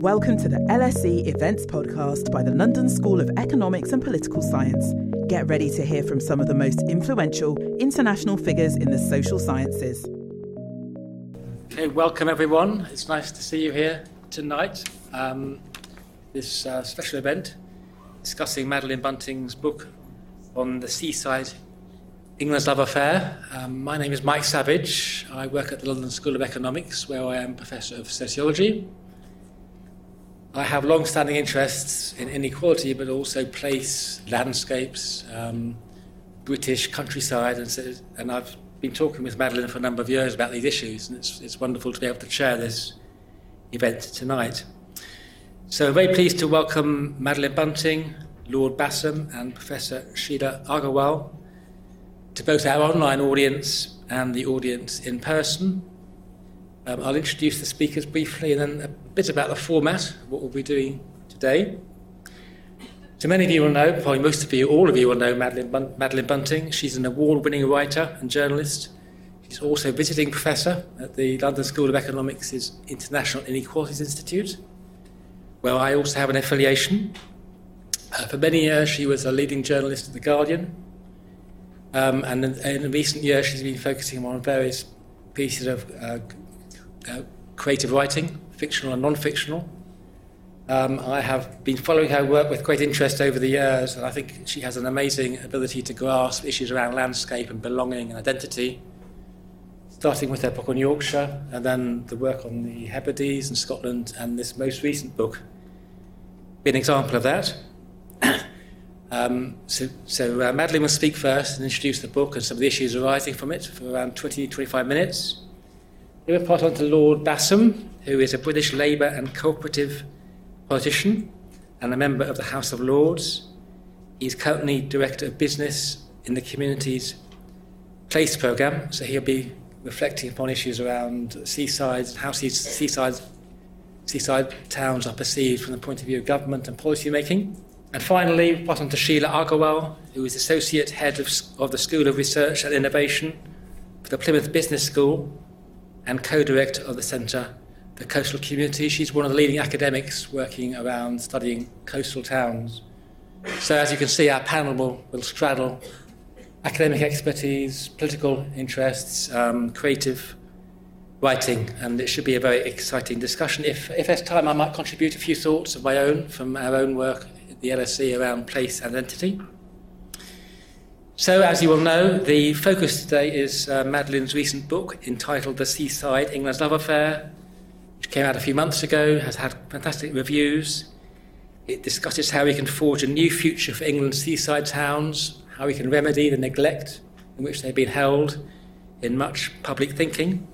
Welcome to the LSE Events Podcast by the London School of Economics and Political Science. Get ready to hear from some of the most influential international figures in the social sciences. Okay, welcome everyone. It's nice to see you here tonight. Um, this uh, special event discussing Madeleine Bunting's book on the seaside England's Love Affair. Um, my name is Mike Savage. I work at the London School of Economics, where I am Professor of Sociology. I have long standing interests in inequality, but also place, landscapes, um, British countryside, and, so, and I've been talking with Madeleine for a number of years about these issues, and it's, it's wonderful to be able to chair this event tonight. So, I'm very pleased to welcome Madeleine Bunting, Lord Bassam, and Professor Sheela Agarwal to both our online audience and the audience in person. Um, I'll introduce the speakers briefly and then a bit about the format, what we'll be doing today. So many of you will know, probably most of you, all of you will know Madeleine, Bun- Madeleine Bunting. She's an award-winning writer and journalist. She's also visiting professor at the London School of Economics' International Inequalities Institute, where I also have an affiliation. Uh, for many years, she was a leading journalist at The Guardian, um, and in, in, recent years, she's been focusing on various pieces of uh, uh, creative writing, fictional and non fictional. Um, I have been following her work with great interest over the years, and I think she has an amazing ability to grasp issues around landscape and belonging and identity. Starting with her book on Yorkshire, and then the work on the Hebrides and Scotland, and this most recent book, be an example of that. Um, so, so uh, Madeleine will speak first and introduce the book and some of the issues arising from it for around 20 25 minutes. Then we'll pass on to Lord Bassam, who is a British Labour and cooperative politician and a member of the House of Lords. He's currently Director of Business in the Communities Place Programme, so he'll be reflecting upon issues around seasides, how seaside, seaside towns are perceived from the point of view of government and policy making. And finally, pass on to Sheela Agarwal, who is Associate Head of, of the School of Research and Innovation for the Plymouth Business School and co-director of the Centre the Coastal Community. She's one of the leading academics working around studying coastal towns. So as you can see, our panel will, will straddle academic expertise, political interests, um, creative writing, and it should be a very exciting discussion. If, if there's time, I might contribute a few thoughts of my own from our own work the LSE around place and entity. So, as you will know, the focus today is uh, Madeleine's recent book entitled The Seaside England's Love Affair, which came out a few months ago, has had fantastic reviews. It discusses how we can forge a new future for England's seaside towns, how we can remedy the neglect in which they've been held in much public thinking,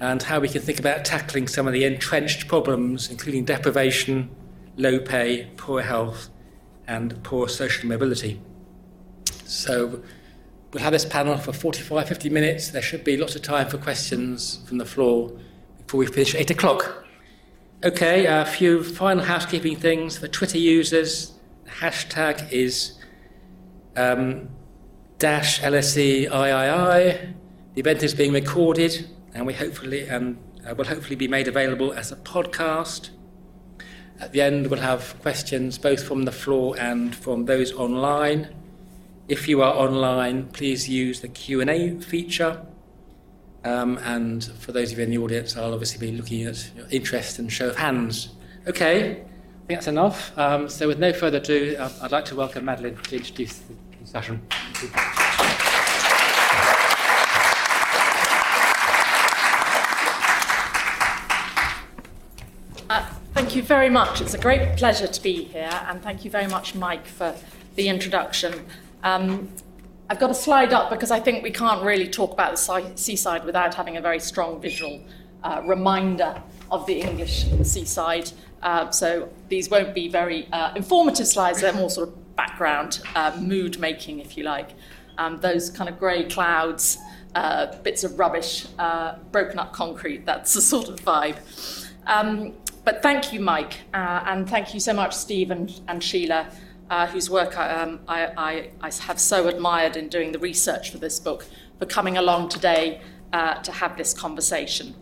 and how we can think about tackling some of the entrenched problems, including deprivation, low pay, poor health, and poor social mobility. So we'll have this panel for 45, 50 minutes. There should be lots of time for questions from the floor before we finish at 8 o'clock. Okay, a few final housekeeping things for Twitter users. The hashtag is um, dash LSE III. The event is being recorded and we hopefully um, uh, will hopefully be made available as a podcast. At the end, we'll have questions both from the floor and from those online. If you are online, please use the Q&A feature. Um, and for those of you in the audience, I'll obviously be looking at your interest and show of hands. Okay, I think that's enough. Um, so with no further ado, I'd like to welcome Madeleine to introduce the discussion. Thank you very much. It's a great pleasure to be here, and thank you very much, Mike, for the introduction. Um, I've got a slide up because I think we can't really talk about the seaside without having a very strong visual uh, reminder of the English seaside. Uh, so these won't be very uh, informative slides, they're more sort of background, uh, mood making, if you like. Um, those kind of grey clouds, uh, bits of rubbish, uh, broken up concrete, that's the sort of vibe. Um, but thank you, Mike, and thank you so much, Steve and, and Sheela, uh, whose work I, um, I, I, I, have so admired in doing the research for this book, for coming along today uh, to have this conversation.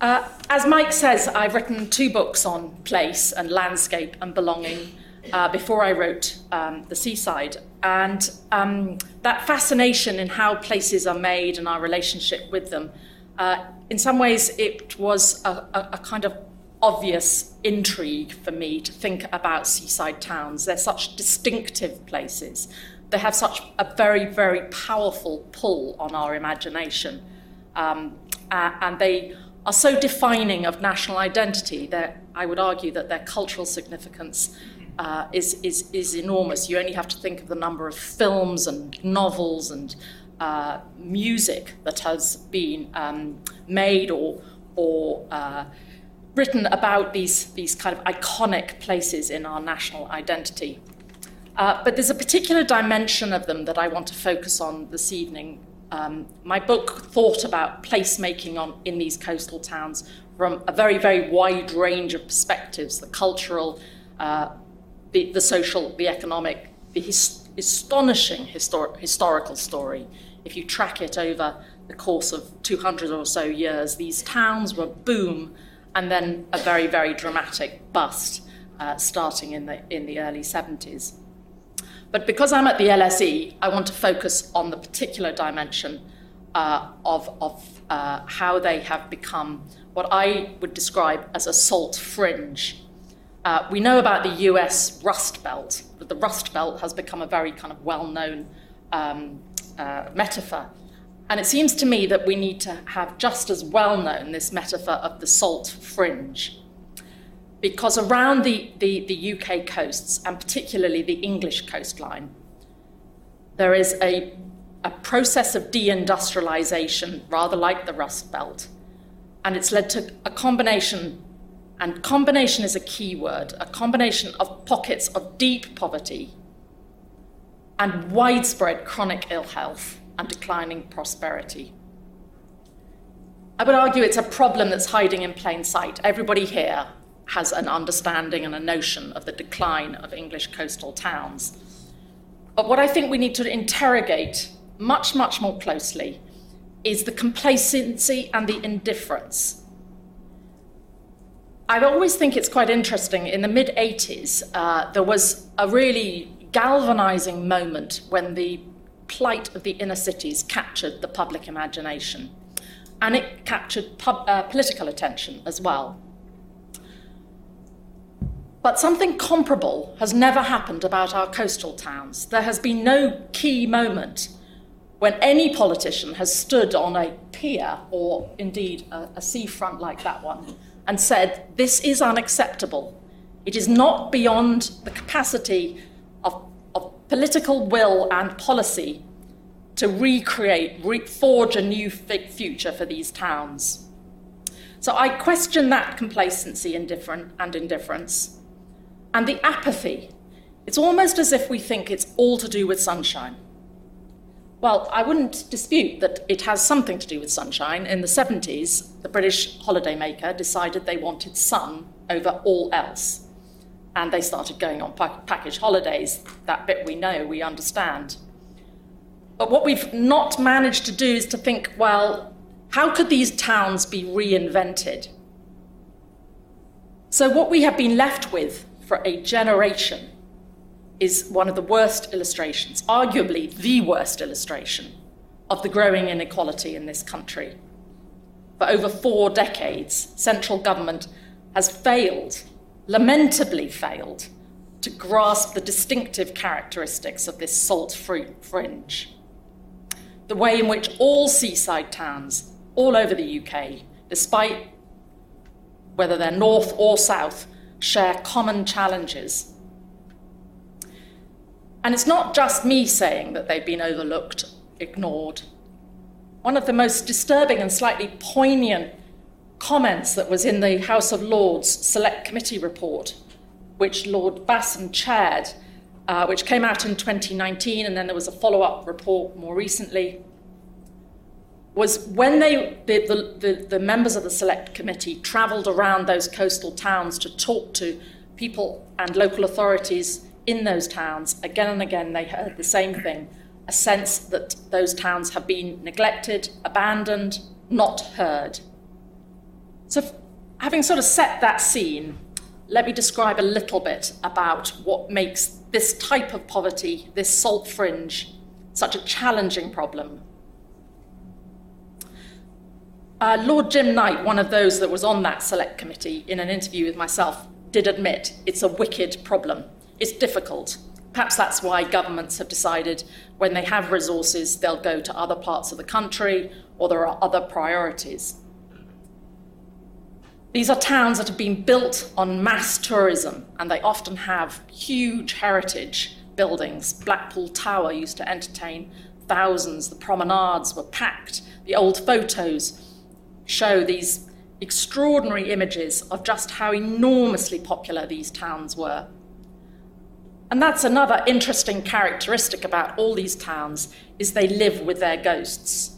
Uh, as Mike says, I've written two books on place and landscape and belonging uh, before I wrote um, The Seaside. And um, that fascination in how places are made and our relationship with them, uh, in some ways, it was a, a, a kind of obvious intrigue for me to think about seaside towns. They're such distinctive places. They have such a very, very powerful pull on our imagination. Um, uh, and they are so defining of national identity that I would argue that their cultural significance uh, is, is, is enormous. You only have to think of the number of films and novels and uh, music that has been um, made or, or uh, written about these, these kind of iconic places in our national identity. Uh, but there's a particular dimension of them that I want to focus on this evening. Um, my book thought about placemaking on, in these coastal towns from a very, very wide range of perspectives the cultural, uh, the, the, social, the economic, the his, astonishing histor- historical story. If you track it over the course of 200 or so years, these towns were boom and then a very, very dramatic bust uh, starting in the, in the early 70s. But because I'm at the LSE, I want to focus on the particular dimension uh, of, of uh, how they have become what I would describe as a salt fringe. Uh, we know about the US Rust Belt, but the Rust Belt has become a very kind of well known um, uh, metaphor and it seems to me that we need to have just as well known this metaphor of the salt fringe. Because around the, the, the UK coasts, and particularly the English coastline, there is a, a process of deindustrialization, rather like the Rust Belt. And it's led to a combination, and combination is a key word, a combination of pockets of deep poverty and widespread chronic ill health and declining prosperity. I would argue it's a problem that's hiding in plain sight. Everybody here has an understanding and a notion of the decline of English coastal towns. But what I think we need to interrogate much, much more closely is the complacency and the indifference. I always think it's quite interesting. In the mid 80s, uh, there was a really galvanizing moment when the plight of the inner cities captured the public imagination. And it captured pub, uh, political attention as well. But something comparable has never happened about our coastal towns. There has been no key moment when any politician has stood on a pier or indeed a, a seafront like that one and said, This is unacceptable. It is not beyond the capacity political will and policy to recreate, re- forge a new future for these towns. So I question that complacency and, and indifference and the apathy. It's almost as if we think it's all to do with sunshine. Well, I wouldn't dispute that it has something to do with sunshine. In the 70s, the British holidaymaker decided they wanted sun over all else and they started going on package holidays. That bit we know, we understand. But what we've not managed to do is to think, well, how could these towns be reinvented? So, what we have been left with for a generation is one of the worst illustrations, arguably the worst illustration, of the growing inequality in this country. For over four decades, central government has failed lamentably failed to grasp the distinctive characteristics of this salt fringe. The way in which all seaside towns all over the UK, despite whether they're north or south, share common challenges. And it's not just me saying that they've been overlooked, ignored. One of the most disturbing and slightly poignant comments that was in the House of Lords Select Committee report, which Lord Bassam chaired, uh, which came out in 2019, and then there was a follow up report more recently, was when they, the, the, the, the members of the Select Committee travelled around those coastal towns to talk to people and local authorities in those towns, again and again they heard the same thing a sense that those towns have been neglected, abandoned, not heard. So, having sort of set that scene, let me describe a little bit about what makes this type of poverty, this salt fringe, such a challenging problem. Uh, Lord Jim Knight, one of those that was on that select committee, in an interview with myself, did admit it's a wicked problem. It's difficult. Perhaps that's why governments have decided when they have resources, they'll go to other parts of the country or there are other priorities. These are towns that have been built on mass tourism, and they often have huge heritage buildings. Blackpool Tower used to entertain thousands, the promenades were packed, the old photos show these extraordinary images of just how enormously popular these towns were. And that's another interesting characteristic about all these towns is they live with their ghosts.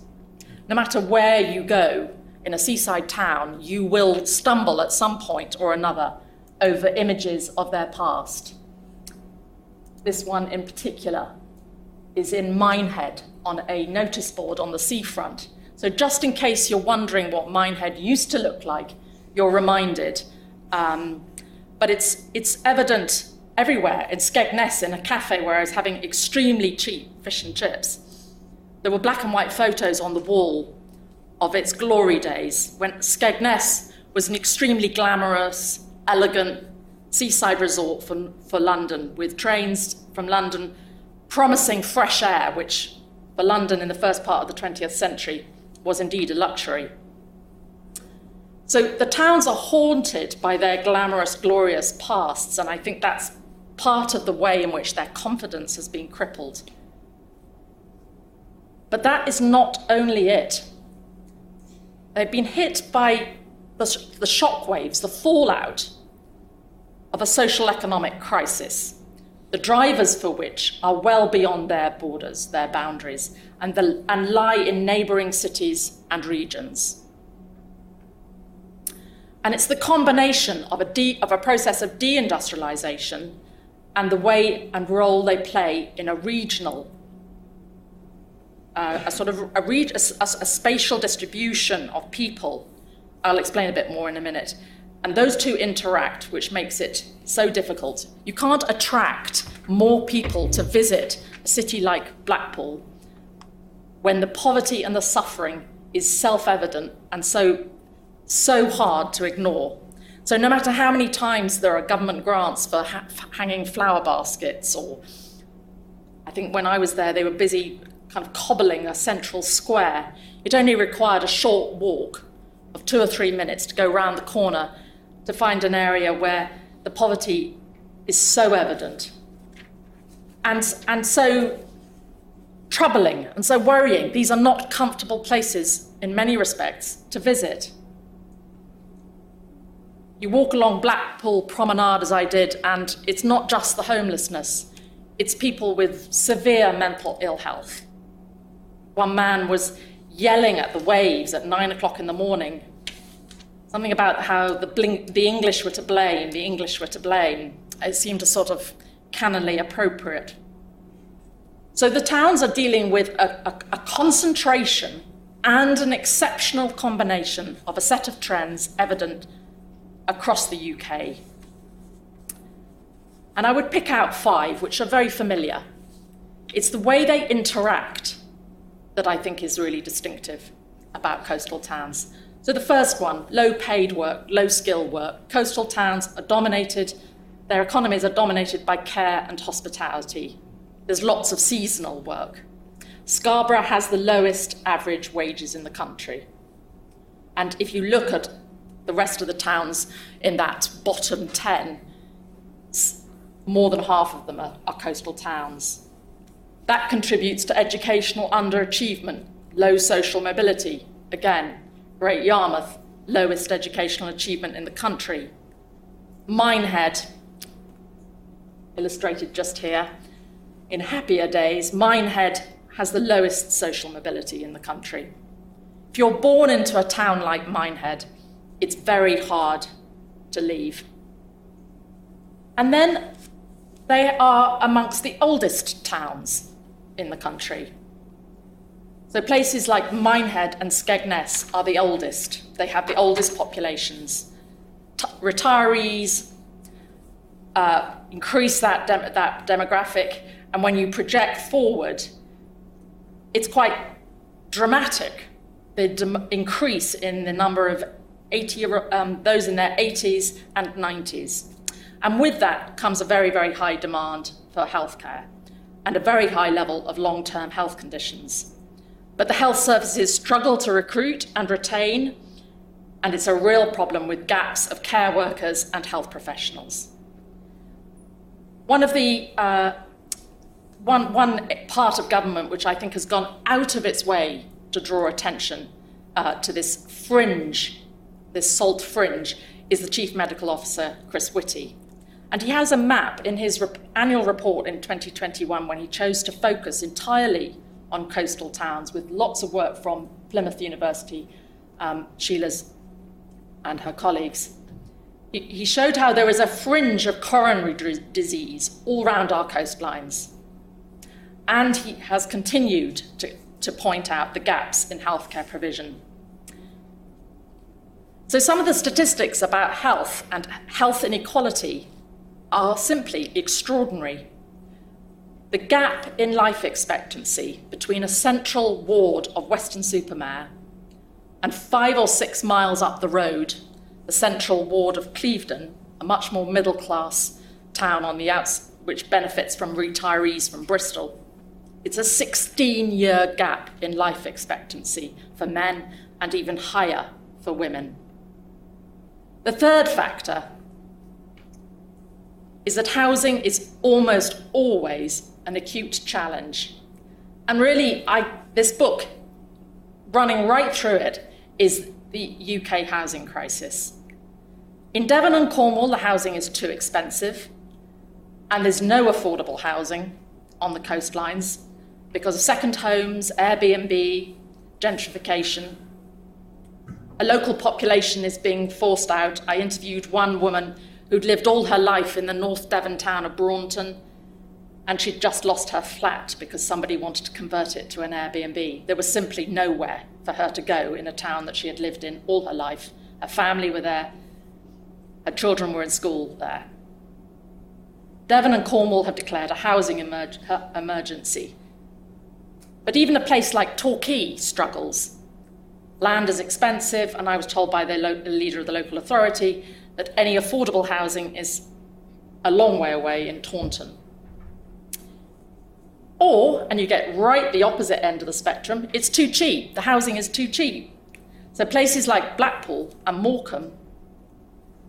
No matter where you go, in a seaside town, you will stumble at some point or another over images of their past. This one in particular is in Minehead on a notice board on the seafront. So, just in case you're wondering what Minehead used to look like, you're reminded. Um, but it's, it's evident everywhere. In Skegness, in a cafe where I was having extremely cheap fish and chips, there were black and white photos on the wall of its glory days, when Skegness was an extremely glamorous, elegant seaside resort for, for London, with trains from London promising fresh air, which for London in the first part of the 20th century was indeed a luxury. So the towns are haunted by their glamorous, glorious pasts, and I think that's part of the way in which their confidence has been crippled. But that is not only it. They've been hit by the, the shock waves, the fallout of a social economic crisis, the drivers for which are well beyond their borders, their boundaries, and, the, and lie in neighbouring cities and regions. And it's the combination of a, de, of a process of deindustrialization and the way and role they play in a regional uh, a sort of a, a, a, spatial distribution of people. I'll explain a bit more in a minute. And those two interact, which makes it so difficult. You can't attract more people to visit a city like Blackpool when the poverty and the suffering is self evident and so, so hard to ignore. So, no matter how many times there are government grants for ha- hanging flower baskets, or I think when I was there, they were busy kind of cobbling a central square. It only required a short walk of two or three minutes to go round the corner to find an area where the poverty is so evident and, and so troubling and so worrying. These are not comfortable places in many respects to visit. You walk along Blackpool Promenade as I did, and it's not just the homelessness, it's people with severe mental ill health. One man was yelling at the waves at nine o'clock in the morning. Something about how the, blink, the English were to blame, the English were to blame. It seemed a sort of canonly appropriate. So the towns are dealing with a, a, a concentration and an exceptional combination of a set of trends evident across the UK. And I would pick out five, which are very familiar. It's the way they interact that I think is really distinctive about coastal towns. So, the first one low paid work, low skill work. Coastal towns are dominated, their economies are dominated by care and hospitality. There's lots of seasonal work. Scarborough has the lowest average wages in the country. And if you look at the rest of the towns in that bottom 10, more than half of them are, are coastal towns. That contributes to educational underachievement, low social mobility. Again, Great Yarmouth, lowest educational achievement in the country. Minehead, illustrated just here. In happier days, Minehead has the lowest social mobility in the country. If you're born into a town like Minehead, it's very hard to leave. And then they are amongst the oldest towns in the country. So places like Minehead and Skegness are the oldest. They have the oldest populations. T- retirees uh, increase that, dem- that demographic, and when you project forward, it's quite dramatic. The dem- increase in the number of 80, um, those in their 80s and 90s. And with that comes a very, very high demand for healthcare and a very high level of long term health conditions. But the health services struggle to recruit and retain, and it's a real problem with gaps of care workers and health professionals. One of the uh, one, one part of government which I think has gone out of its way to draw attention uh, to this fringe, this salt fringe, is the Chief Medical Officer, Chris Whitty. And he has a map in his rep- annual report in 2021 when he chose to focus entirely on coastal towns with lots of work from Plymouth University, um, Sheela's and her colleagues. He, showed how there is a fringe of coronary d- disease all round our coastlines. And he has continued to, to point out the gaps in healthcare provision. So, some of the statistics about health and health inequality are simply extraordinary. The gap in life expectancy between a central ward of Weston-super-Mare and five or six miles up the road, the central ward of Clevedon, a much more middle class town on the outs, which benefits from retirees from Bristol. It's a 16 year gap in life expectancy for men and even higher for women. The third factor is that housing is almost always an acute challenge. And really, I, this book, running right through it, is the UK housing crisis. In Devon and Cornwall, the housing is too expensive, and there's no affordable housing on the coastlines because of second homes, Airbnb, gentrification. A local population is being forced out. I interviewed one woman who'd lived all her life in the North Devon town of Braunton and she'd just lost her flat because somebody wanted to convert it to an Airbnb. There was simply nowhere for her to go in a town that she had lived in all her life. Her family were there, her children were in school there. Devon and Cornwall have declared a housing emerg- emergency. But even a place like Torquay struggles. Land is expensive, and I was told by the, lo- the leader of the local authority that any affordable housing is a long way away in Taunton. Or, and you get right the opposite end of the spectrum, it's too cheap. The housing is too cheap. So places like Blackpool and Morecambe,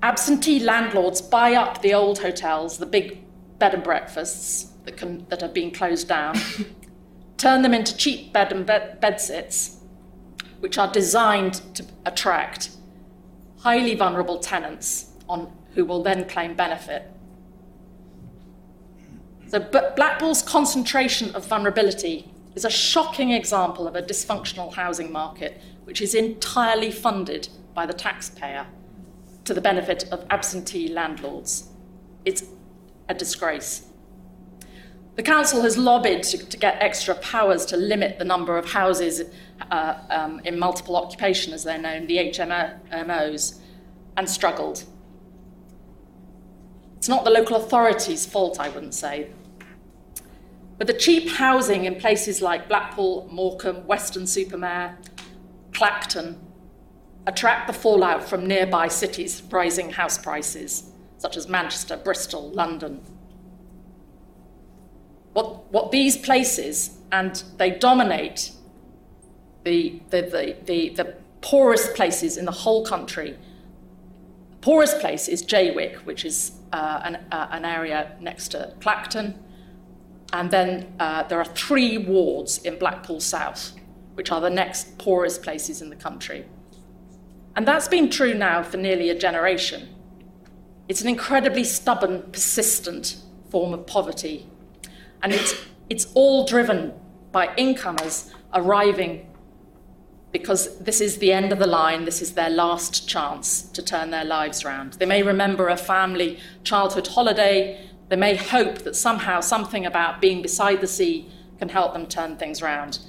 absentee landlords buy up the old hotels, the big bed and breakfasts that, can, that are being closed down, turn them into cheap bed and bed, bed sits, which are designed to attract highly vulnerable tenants on, who will then claim benefit. So, Blackpool's concentration of vulnerability is a shocking example of a dysfunctional housing market which is entirely funded by the taxpayer to the benefit of absentee landlords. It's a disgrace. The council has lobbied to, to get extra powers to limit the number of houses uh, um, in multiple occupation, as they're known, the HMOs, and struggled. It's not the local authorities' fault, I wouldn't say. But the cheap housing in places like Blackpool, Morecambe, Weston-super-Mare, Clacton attract the fallout from nearby cities' rising house prices, such as Manchester, Bristol, London. What, what these places, and they dominate the, the, the, the, poorest places in the whole country, poorest place is Jaywick, which is uh, an, uh, an, area next to Clacton. And then uh, there are three wards in Blackpool South, which are the next poorest places in the country. And that's been true now for nearly a generation. It's an incredibly stubborn, persistent form of poverty. And it's, it's all driven by incomers arriving because this is the end of the line, this is their last chance to turn their lives around. They may remember a family childhood holiday, they may hope that somehow something about being beside the sea can help them turn things around.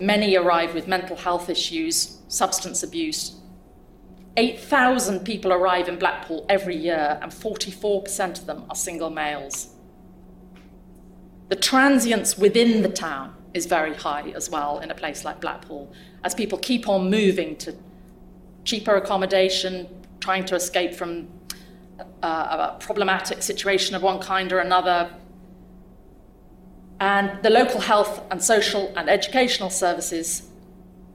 Many arrive with mental health issues, substance abuse. 8,000 people arrive in Blackpool every year, and 44% of them are single males. The transience within the town is very high as well in a place like Blackpool, as people keep on moving to cheaper accommodation, trying to escape from uh, a problematic situation of one kind or another. And the local health and social and educational services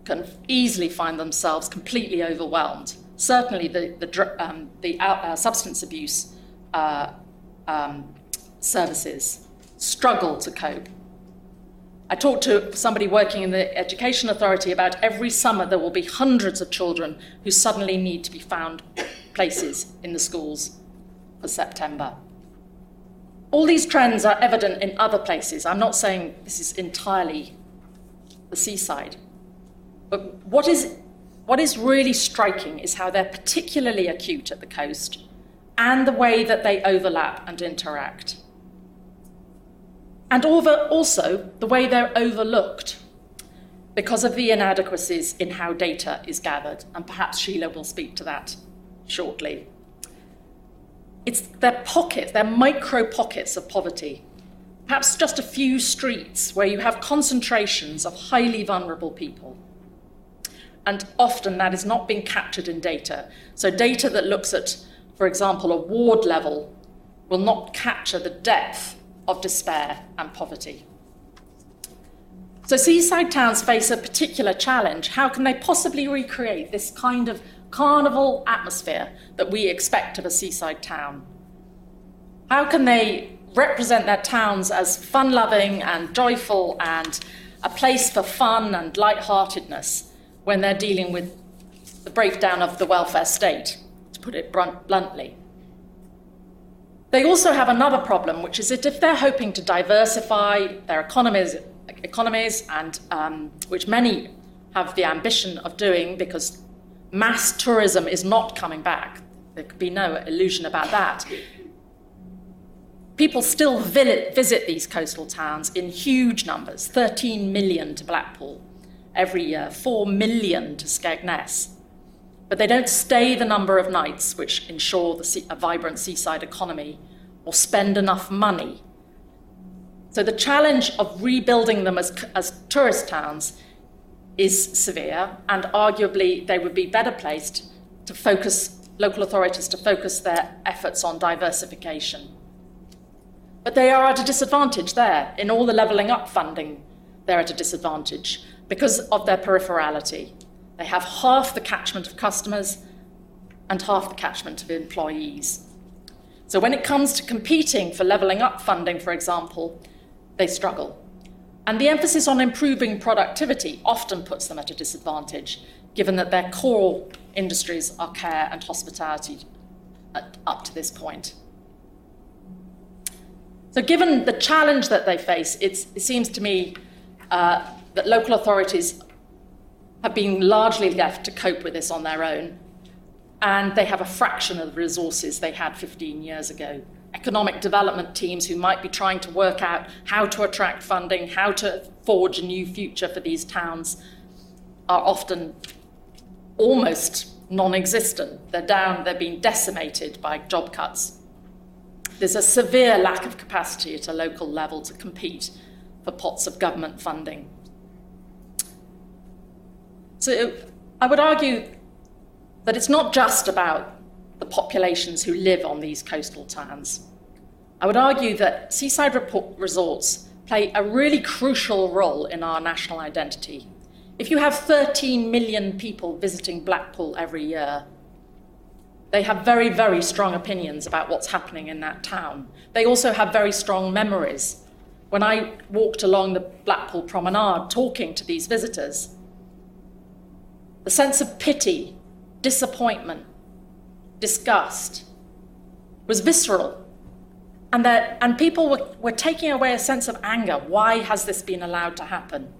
can easily find themselves completely overwhelmed. Certainly, the, the, um, the uh, substance abuse uh, um, services struggle to cope. I talked to somebody working in the Education Authority about every summer there will be hundreds of children who suddenly need to be found places in the schools for September. All these trends are evident in other places. I'm not saying this is entirely the seaside. But what is, what is really striking is how they're particularly acute at the coast and the way that they overlap and interact. And also the way they're overlooked because of the inadequacies in how data is gathered. And perhaps Sheela will speak to that shortly. It's their pockets, their micro pockets of poverty. Perhaps just a few streets where you have concentrations of highly vulnerable people. And often that is not being captured in data. So, data that looks at, for example, a ward level will not capture the depth of despair and poverty. So, seaside towns face a particular challenge. How can they possibly recreate this kind of carnival atmosphere that we expect of a seaside town? How can they represent their towns as fun loving and joyful and a place for fun and light-heartedness when they're dealing with the breakdown of the welfare state, to put it bluntly? They also have another problem, which is that if they're hoping to diversify their economies, economies and um, which many have the ambition of doing because mass tourism is not coming back. There could be no illusion about that. People still visit these coastal towns in huge numbers 13 million to Blackpool every year, 4 million to Skegness. But they don't stay the number of nights which ensure the, a vibrant seaside economy or spend enough money. So the challenge of rebuilding them as, as tourist towns is severe, and arguably they would be better placed to focus, local authorities to focus their efforts on diversification. But they are at a disadvantage there. In all the levelling up funding, they're at a disadvantage because of their peripherality. They have half the catchment of customers and half the catchment of employees. So when it comes to competing for levelling up funding, for example, they struggle. And the emphasis on improving productivity often puts them at a disadvantage, given that their core industries are care and hospitality at, up to this point. So, given the challenge that they face, it seems to me uh, that local authorities have been largely left to cope with this on their own, and they have a fraction of the resources they had 15 years ago economic development teams who might be trying to work out how to attract funding, how to forge a new future for these towns, are often almost non existent. They're down, they're being decimated by job cuts. There's a severe lack of capacity at a local level to compete for pots of government funding. So um, I would argue that it's not just about the populations who live on these coastal towns. I would argue that seaside resorts play a really crucial role in our national identity. If you have 13 million people visiting Blackpool every year, they have very, very strong opinions about what's happening in that town. They also have very strong memories. When I walked along the Blackpool promenade talking to these visitors, the sense of pity, disappointment, disgust was visceral. And, that, and people were, were taking away a sense of anger. Why has this been allowed to happen?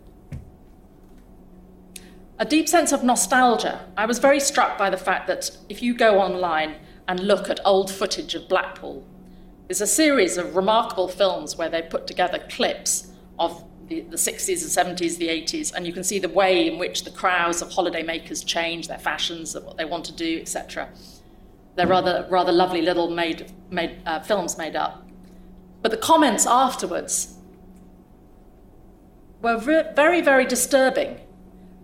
A deep sense of nostalgia. I was very struck by the fact that if you go online and look at old footage of Blackpool, there's a series of remarkable films where they put together clips of the, the 60s, the 70s, the 80s, and you can see the way in which the crowds of holidaymakers change their fashions, what they want to do, etc. They're rather, rather lovely little made, made, uh, films made up. But the comments afterwards were very, very disturbing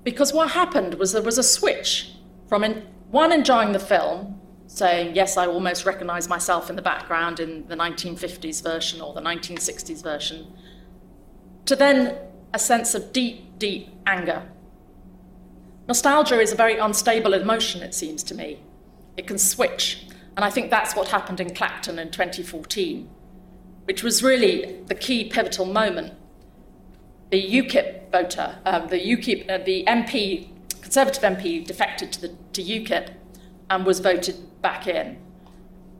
because what happened was there was a switch from in, one enjoying the film, saying, Yes, I almost recognize myself in the background in the 1950s version or the 1960s version, to then a sense of deep, deep anger. Nostalgia is a very unstable emotion, it seems to me. It can switch. And I think that's what happened in Clacton in 2014, which was really the key pivotal moment. The UKIP voter, um, the UKIP, uh, the MP, Conservative MP, defected to, the, to UKIP and was voted back in.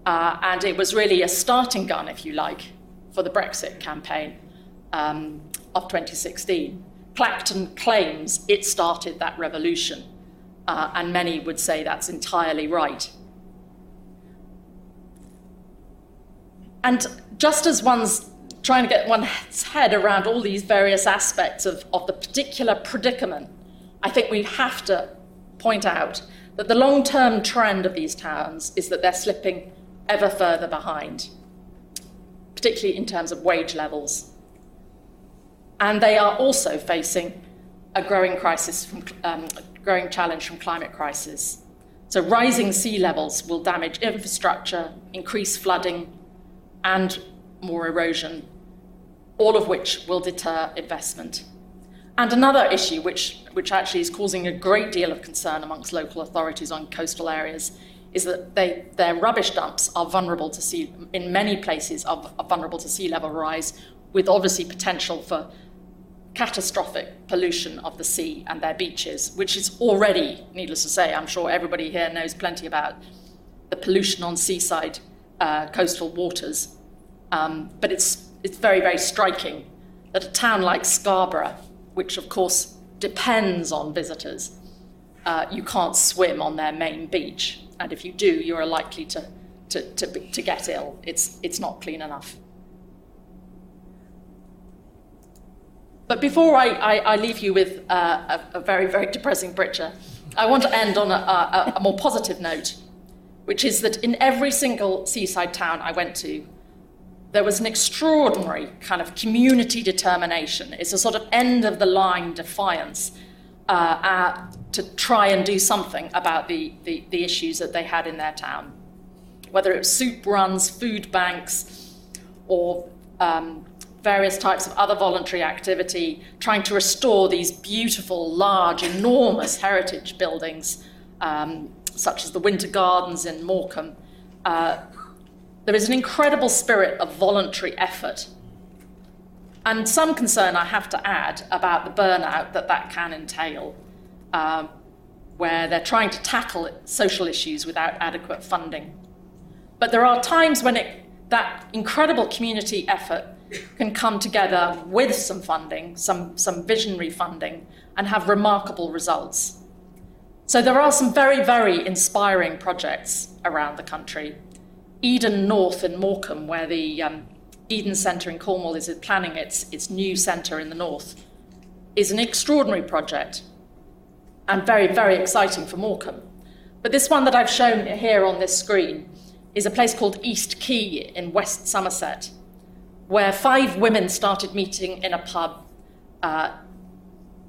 Uh, and it was really a starting gun, if you like, for the Brexit campaign um, of 2016. Clacton claims it started that revolution, uh, and many would say that's entirely right. And just as one's trying to get one's head around all these various aspects of, of the particular predicament, I think we have to point out that the long term trend of these towns is that they're slipping ever further behind, particularly in terms of wage levels. And they are also facing a growing crisis from um, growing challenge from climate crisis. So rising sea levels will damage infrastructure, increase flooding, and more erosion, all of which will deter investment. And another issue, which, which actually is causing a great deal of concern amongst local authorities on coastal areas, is that they, their rubbish dumps are vulnerable to sea, in many places, are, are vulnerable to sea level rise, with obviously potential for catastrophic pollution of the sea and their beaches, which is already, needless to say, I'm sure everybody here knows plenty about the pollution on seaside uh, coastal waters. Um, but it's, it's very, very striking that a town like Scarborough, which of course depends on visitors. Uh, you can't swim on their main beach, and if you do, you're likely to, to, to, to get ill. It's, it's not clean enough. But before I, I, I leave you with uh, a, a, very, very depressing picture, I want to end on a, a, a more positive note, which is that in every single seaside town I went to, there was an extraordinary kind of community determination. It's a sort of end of the line defiance uh, uh, to try and do something about the, the, the, issues that they had in their town. Whether it was soup runs, food banks, or um, various types of other voluntary activity, trying to restore these beautiful, large, enormous heritage buildings, um, such as the Winter Gardens in Morecambe. Uh, there is an incredible spirit of voluntary effort. And some concern, I have to add, about the burnout that that can entail, um, where they're trying to tackle social issues without adequate funding. But there are times when it, that incredible community effort can come together with some funding, some, some visionary funding, and have remarkable results. So there are some very, very inspiring projects around the country. Eden North in Morecambe, where the um, Eden Centre in Cornwall is planning its, its new centre in the north, is an extraordinary project and very, very exciting for Morecambe. But this one that I've shown here on this screen is a place called East Quay in West Somerset, where five women started meeting in a pub uh,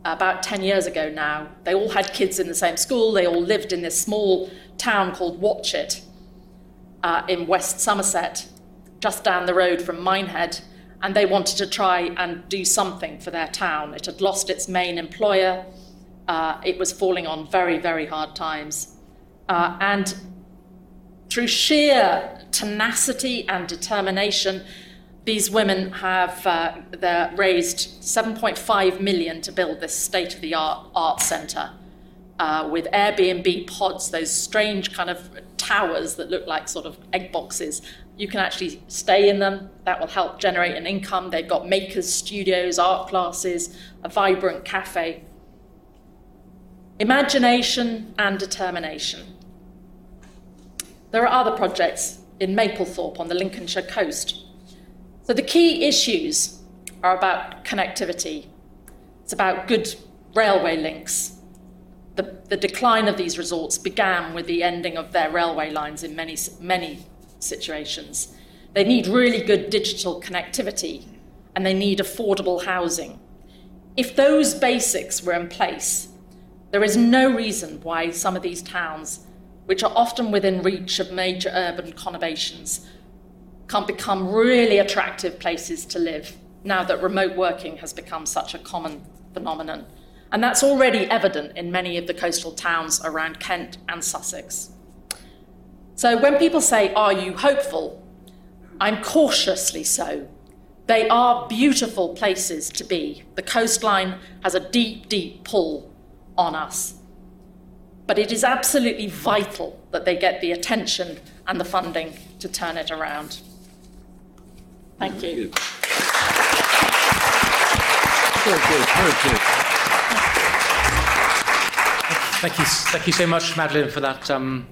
about 10 years ago now. They all had kids in the same school, they all lived in this small town called Watchet uh, in West Somerset, just down the road from Minehead, and they wanted to try and do something for their town. It had lost its main employer, uh, it was falling on very, very hard times. Uh, and through sheer tenacity and determination, these women have uh, raised 7.5 million to build this state-of-the-art art centre uh, with Airbnb pods, those strange kind of towers that look like sort of egg boxes. You can actually stay in them. That will help generate an income. They've got makers studios, art classes, a vibrant cafe. Imagination and determination. There are other projects in Mablethorpe on the Lincolnshire coast. So the key issues are about connectivity. It's about good railway links. The, the decline of these resorts began with the ending of their railway lines in many, many situations. They need really good digital connectivity and they need affordable housing. If those basics were in place, there is no reason why some of these towns, which are often within reach of major urban conurbations, can't become really attractive places to live now that remote working has become such a common phenomenon. And that's already evident in many of the coastal towns around Kent and Sussex. So when people say, Are you hopeful? I'm cautiously so. They are beautiful places to be. The coastline has a deep, deep pull on us. But it is absolutely vital that they get the attention and the funding to turn it around. Thank you. Very good, very good. Thank you, thank you so much, Madeleine, for that um,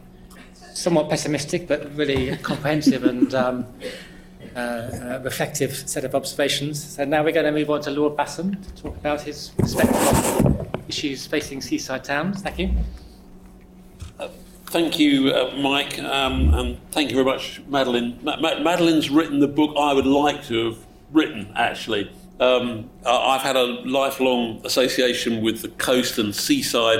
somewhat pessimistic but really comprehensive and um, uh, uh, reflective set of observations. So now we're going to move on to Lord Bassam to talk about his perspective on issues facing seaside towns. Thank you. Thank you, uh, Mike, um, and thank you very much, Madeleine. Ma- Ma- Madeleine's written the book I would like to have written, actually. Um, I've had a lifelong association with the coast and seaside,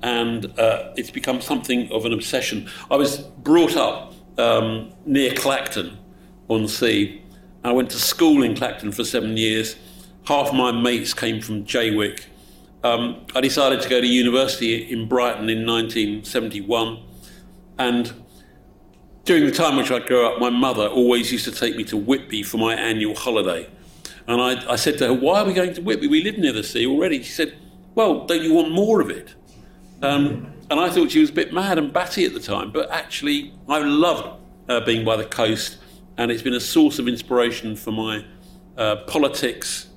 and uh, it's become something of an obsession. I was brought up um, near Clacton on sea. I went to school in Clacton for seven years. Half my mates came from Jaywick. Um, I decided to go to university in Brighton in 1971, and during the time which I grew up, my mother always used to take me to Whitby for my annual holiday. And I, I said to her, Why are we going to Whitby? We live near the sea already. She said, Well, don't you want more of it? Um, and I thought she was a bit mad and batty at the time, but actually, I loved uh, being by the coast, and it's been a source of inspiration for my uh, politics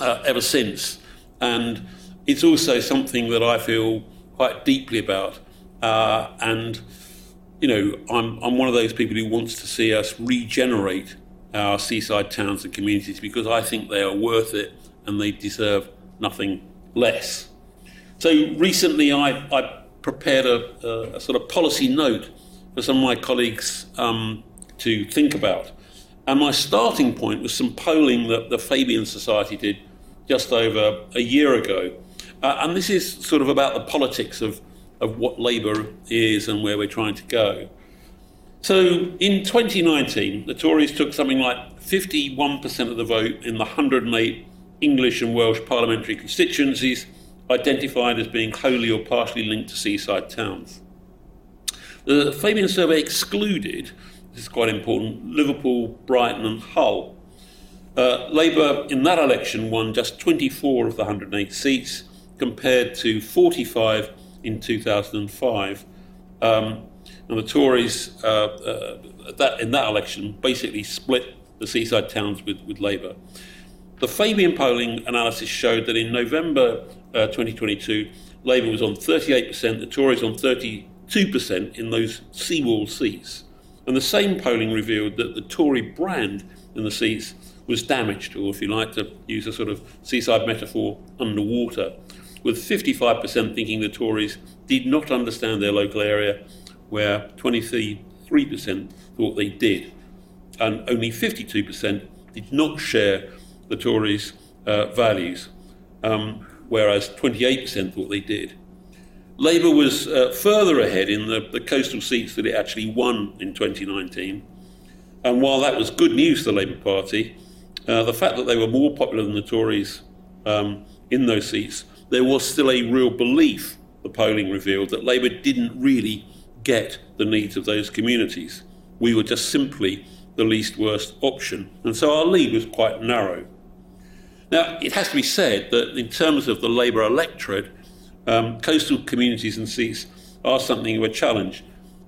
uh, ever since. And it's also something that I feel quite deeply about. Uh, and, you know, I'm, I'm one of those people who wants to see us regenerate our seaside towns and communities because I think they are worth it and they deserve nothing less. So recently I, I prepared a, a, a, sort of policy note for some of my colleagues um, to think about. And my starting point was some polling that the Fabian Society did just over a year ago. Uh, and this is sort of about the politics of, of what Labour is and where we're trying to go. So in 2019, the Tories took something like 51% of the vote in the 108 English and Welsh parliamentary constituencies identified as being wholly or partially linked to seaside towns. The Fabian survey excluded, this is quite important, Liverpool, Brighton, and Hull. Uh, Labour in that election won just 24 of the 108 seats, compared to 45 in 2005. Um, and the Tories, uh, uh, that, in that election, basically split the seaside towns with, with Labour. The Fabian polling analysis showed that in November uh, 2022, Labour was on 38%, the Tories on 32% in those seawall seats. And the same polling revealed that the Tory brand in the seats was damaged, or if you like to use a sort of seaside metaphor, underwater, with 55% thinking the Tories did not understand their local area where 23% thought they did, and only 52% did not share the Tories' uh, values, um, whereas 28% thought they did. Labour was uh, further ahead in the, the coastal seats that it actually won in 2019. And while that was good news for the Labour Party, uh, the fact that they were more popular than the Tories um, in those seats, there was still a real belief, the polling revealed, that Labour didn't really get the needs of those communities. We were just simply the least worst option. And so our lead was quite narrow. Now, it has to be said that in terms of the Labour electorate, um, coastal communities and seats are something of a challenge.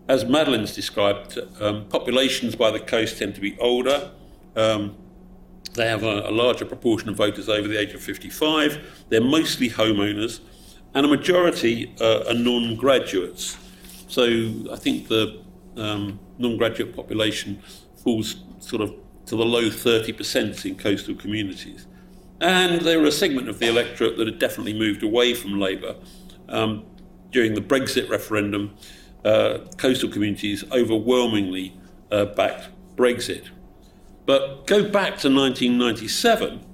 As Madeleine's described, um, populations by the coast tend to be older. Um, they have a, a larger proportion of voters over the age of 55. They're mostly homeowners, and a majority uh, are non graduates. So I think the um, non-graduate population falls sort of to the low 30% in coastal communities. And there were a segment of the electorate that had definitely moved away from Labour. Um, during the Brexit referendum, uh, coastal communities overwhelmingly uh, backed Brexit. But go back to 1997,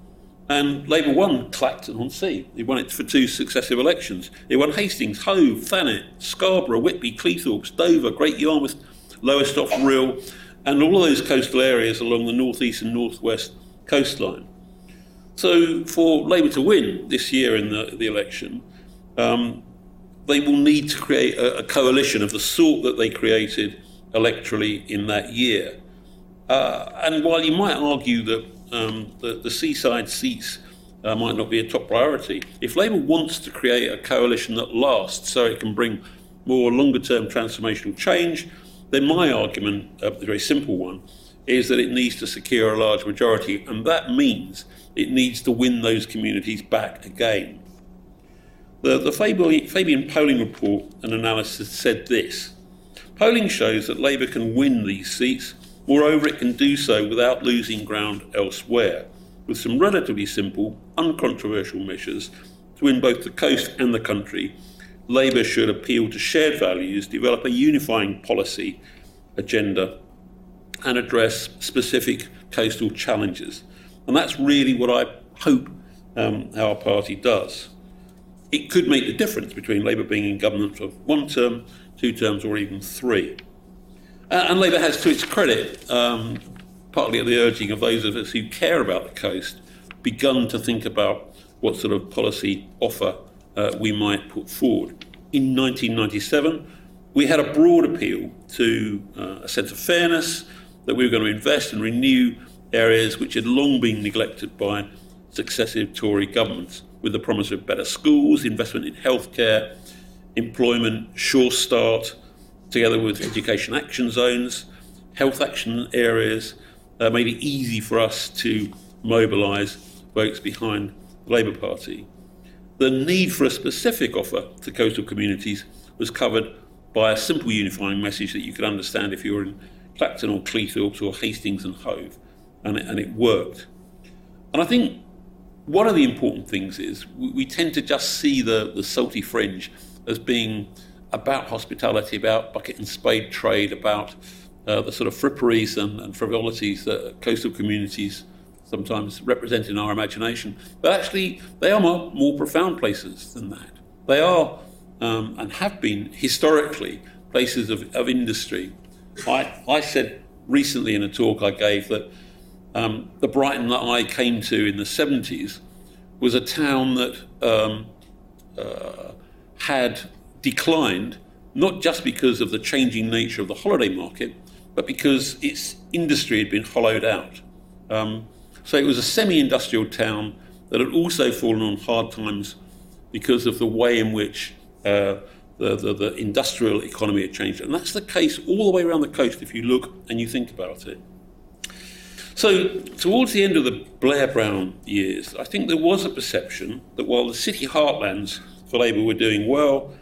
and Labour won Clacton on Sea. It won it for two successive elections. It won Hastings, Hove, Thanet, Scarborough, Whitby, Cleethorpes, Dover, Great Yarmouth, Lowestoft, Rhyl, and all those coastal areas along the northeast and northwest coastline. So, for Labour to win this year in the, the election, um, they will need to create a, a, coalition of the sort that they created electorally in that year. Uh, and while you might argue that um, the, the, seaside seats uh, might not be a top priority, if Labour wants to create a coalition that lasts so it can bring more longer term transformational change, then my argument, a very simple one, is that it needs to secure a large majority, and that means it needs to win those communities back again. The, the Fabian polling report and analysis said this Polling shows that Labour can win these seats, moreover, it can do so without losing ground elsewhere, with some relatively simple, uncontroversial measures to win both the coast and the country Labour should appeal to shared values, develop a unifying policy agenda, and address specific coastal challenges. And that's really what I hope um, our party does. It could make the difference between Labour being in government for one term, two terms, or even three. Uh, and Labour has, to its credit, um, partly at the urging of those of us who care about the coast, begun to think about what sort of policy offer uh, we might put forward. In 1997, we had a broad appeal to uh, a sense of fairness, that we were going to invest and renew areas which had long been neglected by successive Tory governments, with the promise of better schools, investment in healthcare, employment, sure start, together with education action zones, health action areas, uh, made it easy for us to mobilise votes behind the Labour Party. The need for a specific offer to coastal communities was covered by a simple unifying message that you could understand if you were in Clacton or Cleethorpes or Hastings and Hove, and it, and it worked. And I think one of the important things is we, we tend to just see the, the salty fringe as being about hospitality, about bucket and spade trade, about uh, the sort of fripperies and, and frivolities that coastal communities sometimes represent in our imagination. But actually, they are more, more profound places than that. They are um, and have been historically places of, of industry. I, I said recently in a talk I gave that um, the Brighton that I came to in the 70s was a town that um, uh, had declined, not just because of the changing nature of the holiday market, but because its industry had been hollowed out. Um, so it was a semi industrial town that had also fallen on hard times because of the way in which uh, the, the, the, industrial economy had changed. And that's the case all the way around the coast if you look and you think about it. So, towards the end of the Blair Brown years, I think there was a perception that while the city heartlands for Labour were doing well,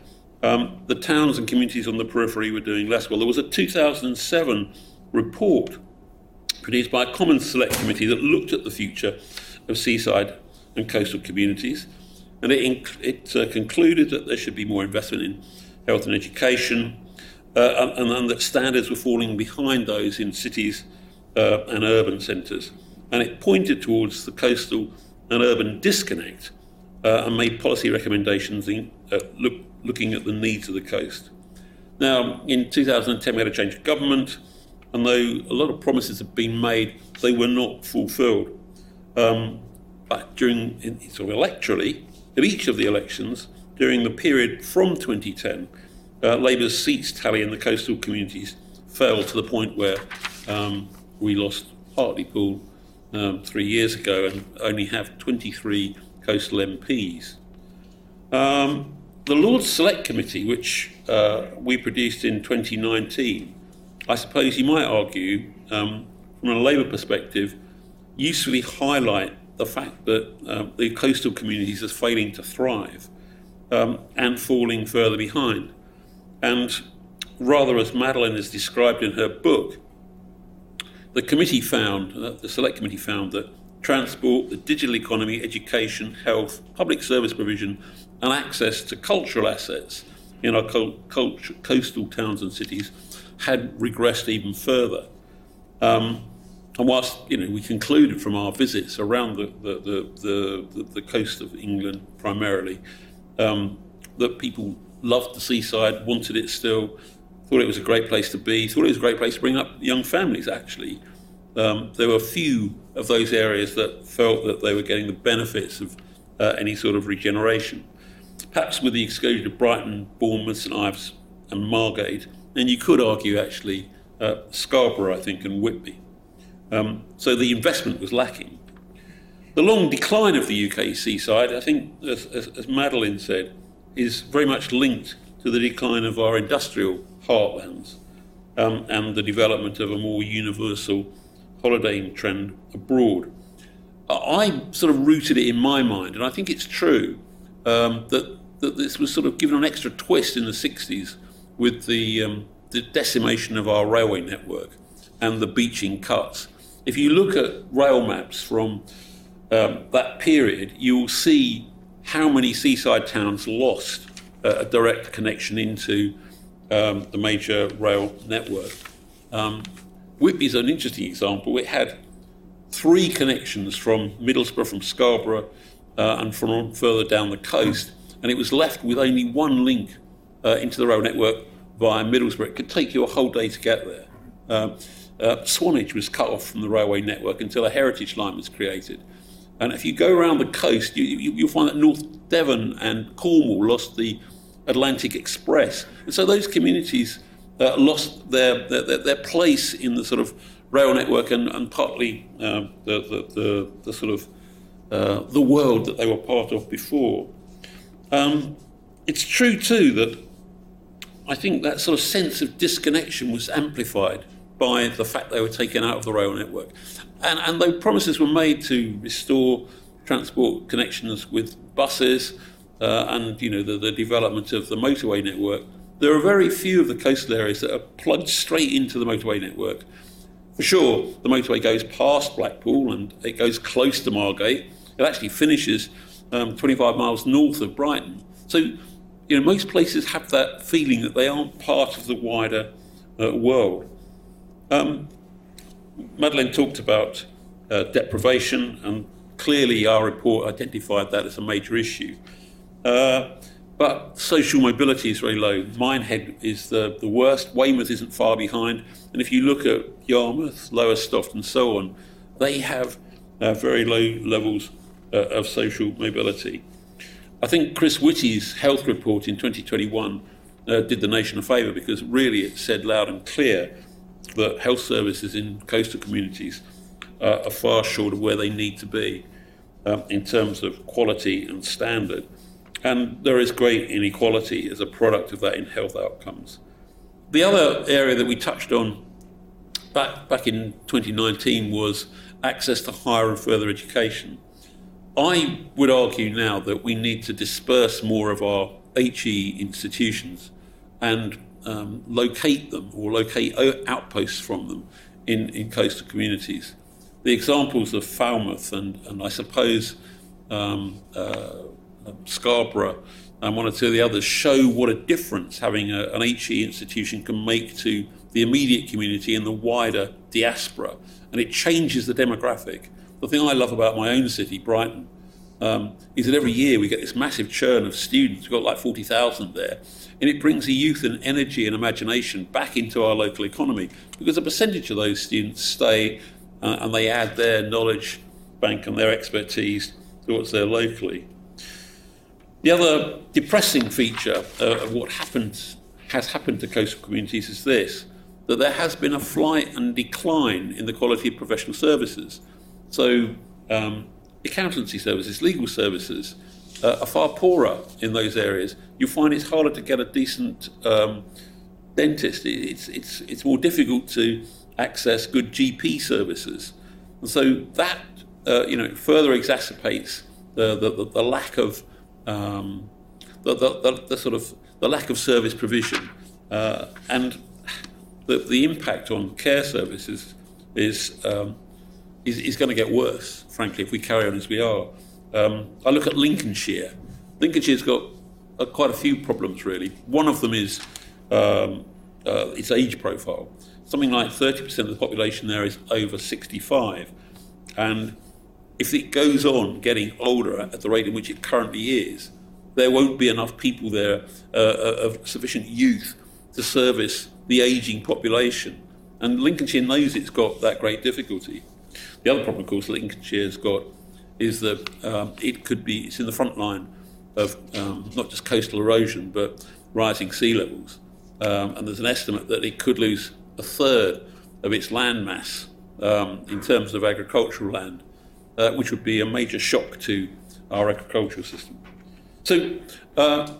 um, the towns and communities on the periphery were doing less well. There was a 2007 report produced by a common select committee that looked at the future of seaside and coastal communities. And it, inc- it uh, concluded that there should be more investment in health and education, uh, and, and, that standards were falling behind those in cities uh, and urban centres. And it pointed towards the coastal and urban disconnect uh, and made policy recommendations in, uh, look, looking at the needs of the coast. Now, in 2010, we had a change of government and though a lot of promises have been made, they were not fulfilled. Um, but during, sort of electorally, at each of the elections, during the period from 2010, uh, Labour's seats tally in the coastal communities fell to the point where um, we lost Hartlepool um, three years ago and only have 23 coastal MPs. Um, the Lords Select Committee, which uh, we produced in 2019, I suppose you might argue, um, from a Labour perspective, usefully highlight the fact that uh, the coastal communities are failing to thrive um, and falling further behind. And rather, as Madeleine has described in her book, the committee found, uh, the select committee found that transport, the digital economy, education, health, public service provision, and access to cultural assets in our co- coastal towns and cities had regressed even further. Um, and whilst you know we concluded from our visits around the the, the, the, the coast of England primarily um, that people loved the seaside, wanted it still, thought it was a great place to be, thought it was a great place to bring up young families. Actually, um, there were a few of those areas that felt that they were getting the benefits of uh, any sort of regeneration. Perhaps with the exclusion of Brighton, Bournemouth, St Ives, and Margate, and you could argue actually uh, Scarborough, I think, and Whitby. Um, so the investment was lacking. The long decline of the UK seaside, I think, as, as, as Madeleine said, is very much linked to the decline of our industrial heartlands um, and the development of a more universal holidaying trend abroad. I sort of rooted it in my mind, and I think it's true um, that, that this was sort of given an extra twist in the 60s with the, um, the decimation of our railway network and the Beeching cuts. If you look at rail maps from um, that period, you will see how many seaside towns lost uh, a direct connection into um, the major rail network. Um, Whitby is an interesting example. It had three connections from Middlesbrough, from Scarborough, uh, and from further down the coast, and it was left with only one link uh, into the rail network via Middlesbrough. It could take you a whole day to get there. Um, uh, Swanage was cut off from the railway network until a heritage line was created. And if you go around the coast, you, you, you'll find that North Devon and Cornwall lost the Atlantic Express. And so those communities uh, lost their, their, their, place in the sort of rail network and, and partly uh, the, the, the, the, sort of uh, the world that they were part of before. Um, it's true too that I think that sort of sense of disconnection was amplified by the fact they were taken out of the rail network. And, and though promises were made to restore transport connections with buses uh, and you know the, the development of the motorway network, there are very few of the coastal areas that are plugged straight into the motorway network. For sure, the motorway goes past Blackpool and it goes close to Margate. It actually finishes um, 25 miles north of Brighton. So, you know, most places have that feeling that they aren't part of the wider uh, world. Um, Madeleine talked about uh, deprivation, and clearly our report identified that as a major issue. Uh, but social mobility is very low. Minehead is the, the worst. Weymouth isn't far behind. And if you look at Yarmouth, Lowestoft, and so on, they have uh, very low levels of social mobility. I think Chris Whitty's health report in 2021 uh, did the nation a favour because really it said loud and clear that health services in coastal communities uh, are far short of where they need to be um, in terms of quality and standard. And there is great inequality as a product of that in health outcomes. The other area that we touched on back, back in 2019 was access to higher and further education. I would argue now that we need to disperse more of our HE institutions and um, locate them or locate outposts from them in, in coastal communities. The examples of Falmouth and, and I suppose um, uh, Scarborough and one or two of the others show what a difference having a, an HE institution can make to the immediate community and the wider diaspora. And it changes the demographic. The thing I love about my own city, Brighton, um, is that every year we get this massive churn of students. We've got like 40,000 there. And it brings the youth and energy and imagination back into our local economy because a percentage of those students stay uh, and they add their knowledge bank and their expertise to what's there locally. The other depressing feature uh, of what happens, has happened to coastal communities is this that there has been a flight and decline in the quality of professional services. So, um, accountancy services, legal services uh, are far poorer in those areas. You find it's harder to get a decent um, dentist. It's, it's, it's more difficult to access good GP services. And so that uh, you know, further exacerbates the, the, the lack of um, the, the, the, sort of the lack of service provision uh, and the, the impact on care services is, um, is, is going to get worse, frankly, if we carry on as we are. Um, I look at Lincolnshire. Lincolnshire's got uh, quite a few problems, really. One of them is um, uh, its age profile. Something like 30% of the population there is over 65. And if it goes on getting older at the rate in which it currently is, there won't be enough people there uh, uh of sufficient youth to service the ageing population. And Lincolnshire knows it's got that great difficulty. The other problem, of course, Lincolnshire's got is that um, it could be, it's in the front line of um, not just coastal erosion, but rising sea levels. Um, and there's an estimate that it could lose a third of its land mass um, in terms of agricultural land, uh, which would be a major shock to our agricultural system. So uh,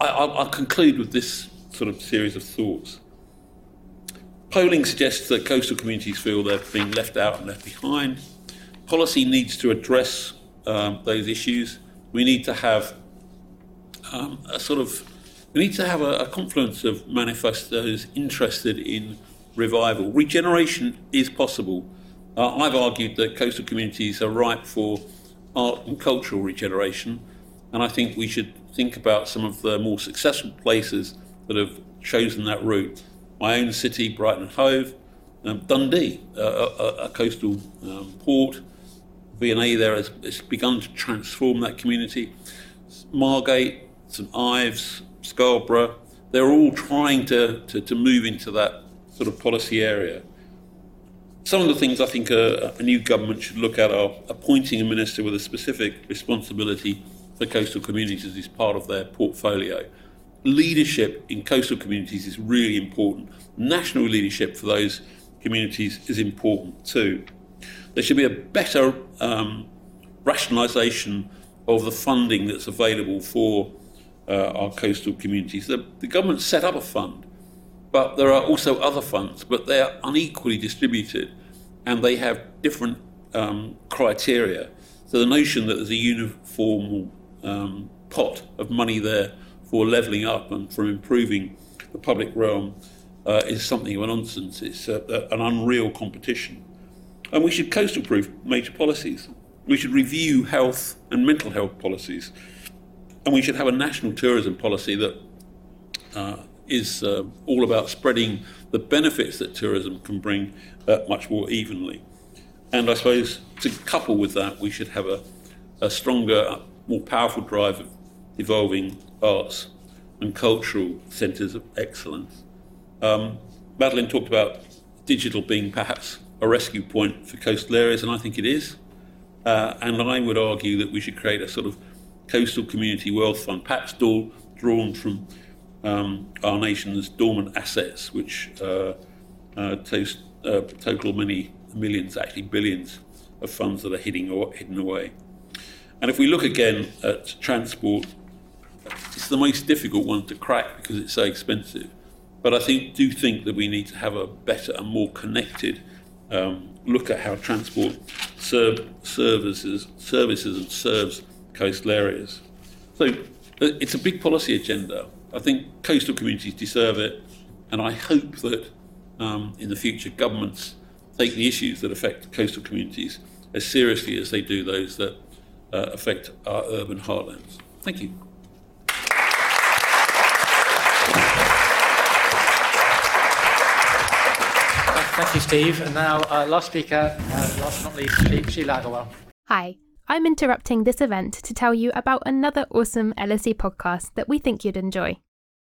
I, will conclude with this sort of series of thoughts. Polling suggests that coastal communities feel they're being left out and left behind. Policy needs to address um, those issues. We need to have um, a sort of we need to have a, a confluence of manifestos interested in revival. Regeneration is possible. Uh, I've argued that coastal communities are ripe for art and cultural regeneration, and I think we should think about some of the more successful places that have chosen that route. My own city, Brighton Hove, um, Dundee, a, a, coastal um, port. V&A there has, has, begun to transform that community. Margate, St Ives, Scarborough, they're all trying to, to, to, move into that sort of policy area. Some of the things I think a, a new government should look at are appointing a minister with a specific responsibility for coastal communities as part of their portfolio leadership in coastal communities is really important. National leadership for those communities is important too. There should be a better um, rationalisation of the funding that's available for uh, our coastal communities. The, the government set up a fund, but there are also other funds, but they are unequally distributed and they have different um, criteria. So the notion that there's a uniform um, pot of money there for levelling up and for improving the public realm uh, is something of a nonsense. It's a, a, an unreal competition. And we should coastal proof major policies. We should review health and mental health policies. And we should have a national tourism policy that uh, is uh, all about spreading the benefits that tourism can bring uh, much more evenly. And I suppose to couple with that, we should have a, a stronger, more powerful drive of evolving arts and cultural centres of excellence. Um, Madeleine talked about digital being perhaps a rescue point for coastal areas, and I think it is. Uh, and I would argue that we should create a sort of coastal community wealth fund, perhaps drawn from um, our nation's dormant assets, which uh, uh, toast, uh, total many millions, actually billions, of funds that are hidden, or, hidden away. And if we look again at transport it's the most difficult one to crack because it's so expensive. But I think do think that we need to have a better and more connected um, look at how transport serve, services services and serves coastal areas. So uh, it's a big policy agenda. I think coastal communities deserve it, and I hope that um, in the future governments take the issues that affect coastal communities as seriously as they do those that uh, affect our urban heartlands. Thank you. Thank you, Steve. And now, uh, last speaker, uh, last but not least, Sheela Agarwal. Hi, I'm interrupting this event to tell you about another awesome LSE podcast that we think you'd enjoy.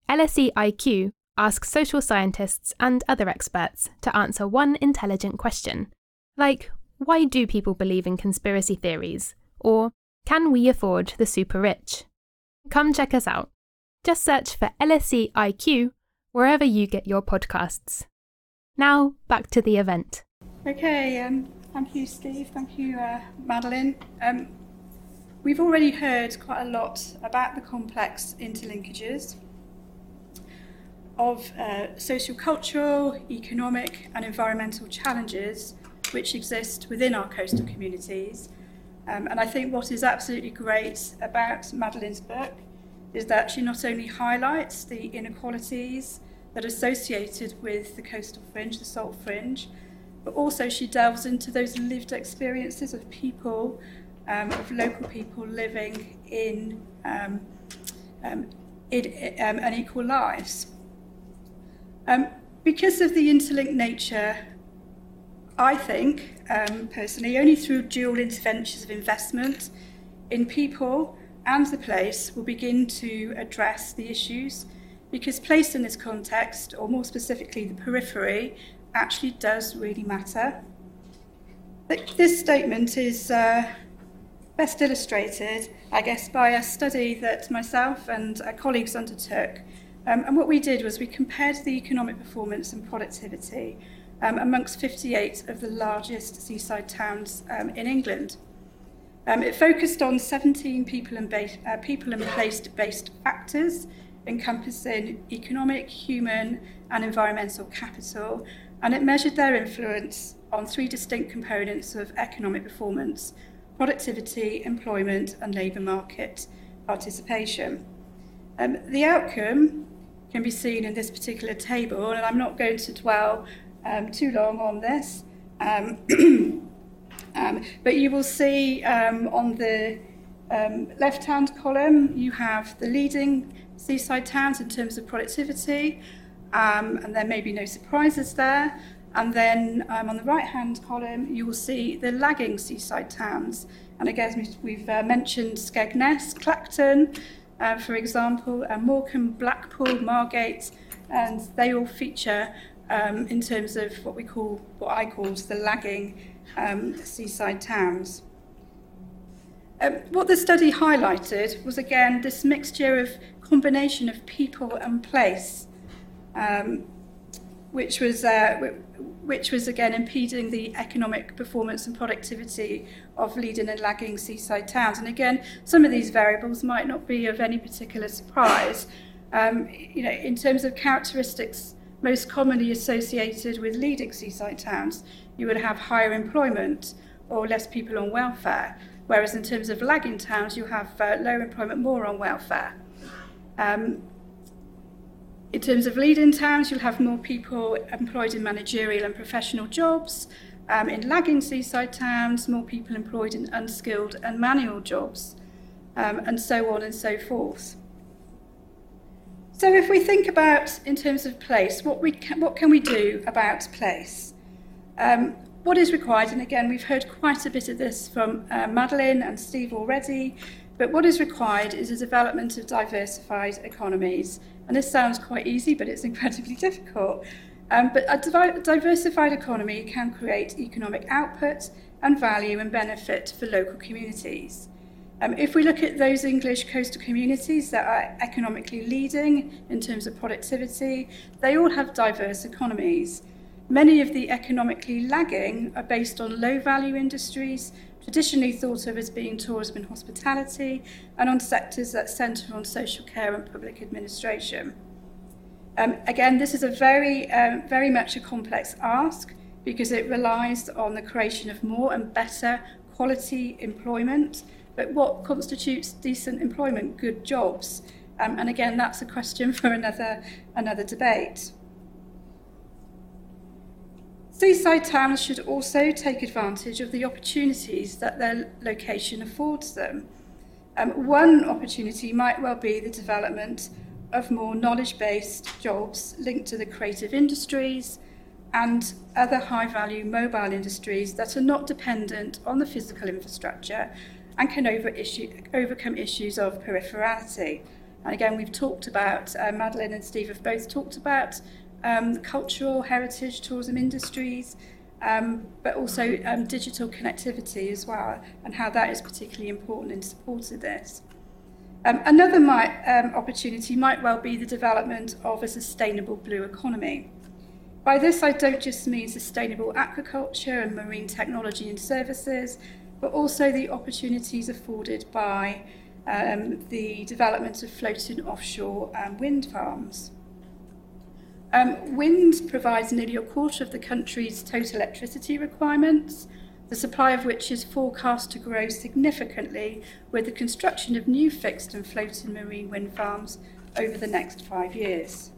LSE IQ asks social scientists and other experts to answer one intelligent question, like why do people believe in conspiracy theories? Or can we afford the super rich? Come check us out. Just search for LSE IQ wherever you get your podcasts. Now, back to the event. Okay, um, thank you, Steve. Thank you, uh, Madeleine. Um, we've already heard quite a lot about the complex interlinkages of uh, social, cultural, economic, and environmental challenges which exist within our coastal communities. Um, and I think what is absolutely great about Madeleine's book is that she not only highlights the inequalities that are associated with the coastal fringe, the salt fringe, but also she delves into those lived experiences of people, um, of local people living in, um, um, in um, unequal lives. Um, because of the interlinked nature, I think, um, personally, only through dual interventions of investment in people and the place will begin to address the issues because place in this context, or more specifically the periphery, actually does really matter. This statement is uh, best illustrated, I guess, by a study that myself and our colleagues undertook. Um, and what we did was we compared the economic performance and productivity um, amongst 58 of the largest seaside towns um, in England. Um, it focused on 17 people and, uh, people and place-based factors encompassing economic, human and environmental capital, and it measured their influence on three distinct components of economic performance, productivity, employment and labour market participation. Um, the outcome can be seen in this particular table, and I'm not going to dwell um, too long on this. Um, um, but you will see um, on the um, left-hand column, you have the leading seaside towns in terms of productivity, um, and there may be no surprises there. And then um, on the right-hand column, you will see the lagging seaside towns. And again, we've uh, mentioned Skegness, Clacton, uh, for example, uh, Morecambe, Blackpool, Margate, and they all feature um, in terms of what we call, what I call the lagging um, seaside towns. Um, what the study highlighted was again this mixture of combination of people and place, um, which was uh, which was again impeding the economic performance and productivity of leading and lagging seaside towns. And again, some of these variables might not be of any particular surprise. Um, you know, in terms of characteristics most commonly associated with leading seaside towns, you would have higher employment or less people on welfare, whereas in terms of lagging towns, you have uh, lower employment, more on welfare. Um, in terms of leading towns, you'll have more people employed in managerial and professional jobs. Um, in lagging seaside towns, more people employed in unskilled and manual jobs, um, and so on and so forth. So if we think about, in terms of place, what, we can, what can we do about place? Um, what is required, and again, we've heard quite a bit of this from uh, Madeleine and Steve already, but what is required is a development of diversified economies. And this sounds quite easy, but it's incredibly difficult. Um, but a diversified economy can create economic output and value and benefit for local communities. Um, if we look at those English coastal communities that are economically leading in terms of productivity, they all have diverse economies. Many of the economically lagging are based on low value industries, traditionally thought of as being tourism and hospitality, and on sectors that centre on social care and public administration. Um, again, this is a very, um, very much a complex ask because it relies on the creation of more and better quality employment But what constitutes decent employment, good jobs? Um, and again, that's a question for another, another debate. Seaside towns should also take advantage of the opportunities that their location affords them. Um, one opportunity might well be the development of more knowledge-based jobs linked to the creative industries and other high-value mobile industries that are not dependent on the physical infrastructure and can over issue, overcome issues of peripherality. And again, we've talked about, uh, Madeleine and Steve have both talked about um, cultural, heritage, tourism industries, um, but also um, digital connectivity as well, and how that is particularly important in support of this. Um, another might, um, opportunity might well be the development of a sustainable blue economy. By this, I don't just mean sustainable aquaculture and marine technology and services, but also the opportunities afforded by um, the development of floating offshore um, wind farms. Um, wind provides nearly a quarter of the country's total electricity requirements, the supply of which is forecast to grow significantly with the construction of new fixed and floating marine wind farms over the next five years.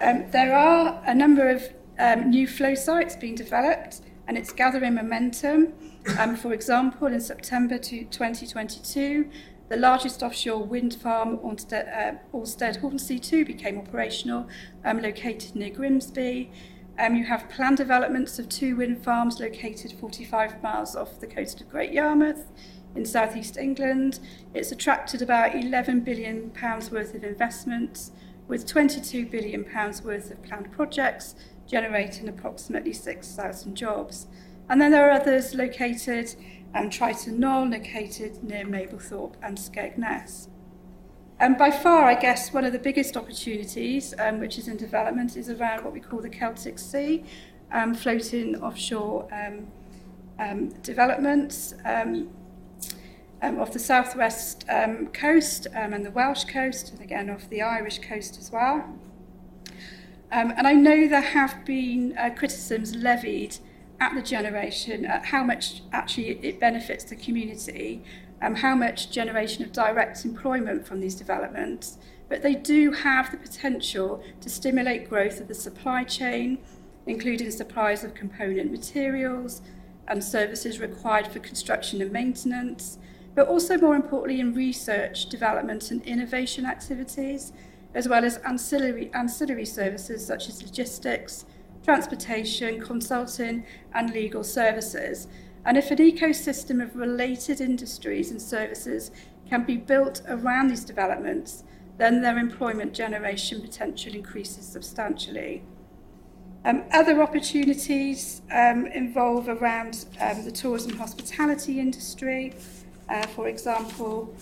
Um, there are a number of um, new flow sites being developed and it's gathering momentum. Um, for example, in September 2022, the largest offshore wind farm, Orsted, uh, Hornsea 2, became operational, um, located near Grimsby. Um, you have planned developments of two wind farms located 45 miles off the coast of Great Yarmouth in southeast England. It's attracted about 11 billion pounds worth of investments, with 22 billion pounds worth of planned projects, generating approximately 6,000 jobs. And then there are others located, um, Triton Knoll, located near Mablethorpe and Skegness. And by far, I guess, one of the biggest opportunities, um, which is in development, is around what we call the Celtic Sea, um, floating offshore um, um, developments. Um, um, of the southwest coast and the Welsh coast, and again off the Irish coast as well. And I know there have been uh, criticisms levied at the generation at how much actually it benefits the community, um, how much generation of direct employment from these developments, but they do have the potential to stimulate growth of the supply chain, including supplies of component materials and services required for construction and maintenance, but also more importantly in research, development and innovation activities, as well as ancillary, ancillary services such as logistics, transportation, consulting and legal services. And if an ecosystem of related industries and services can be built around these developments, then their employment generation potential increases substantially. Um, other opportunities um, involve around um, the tourism hospitality industry, uh, for example,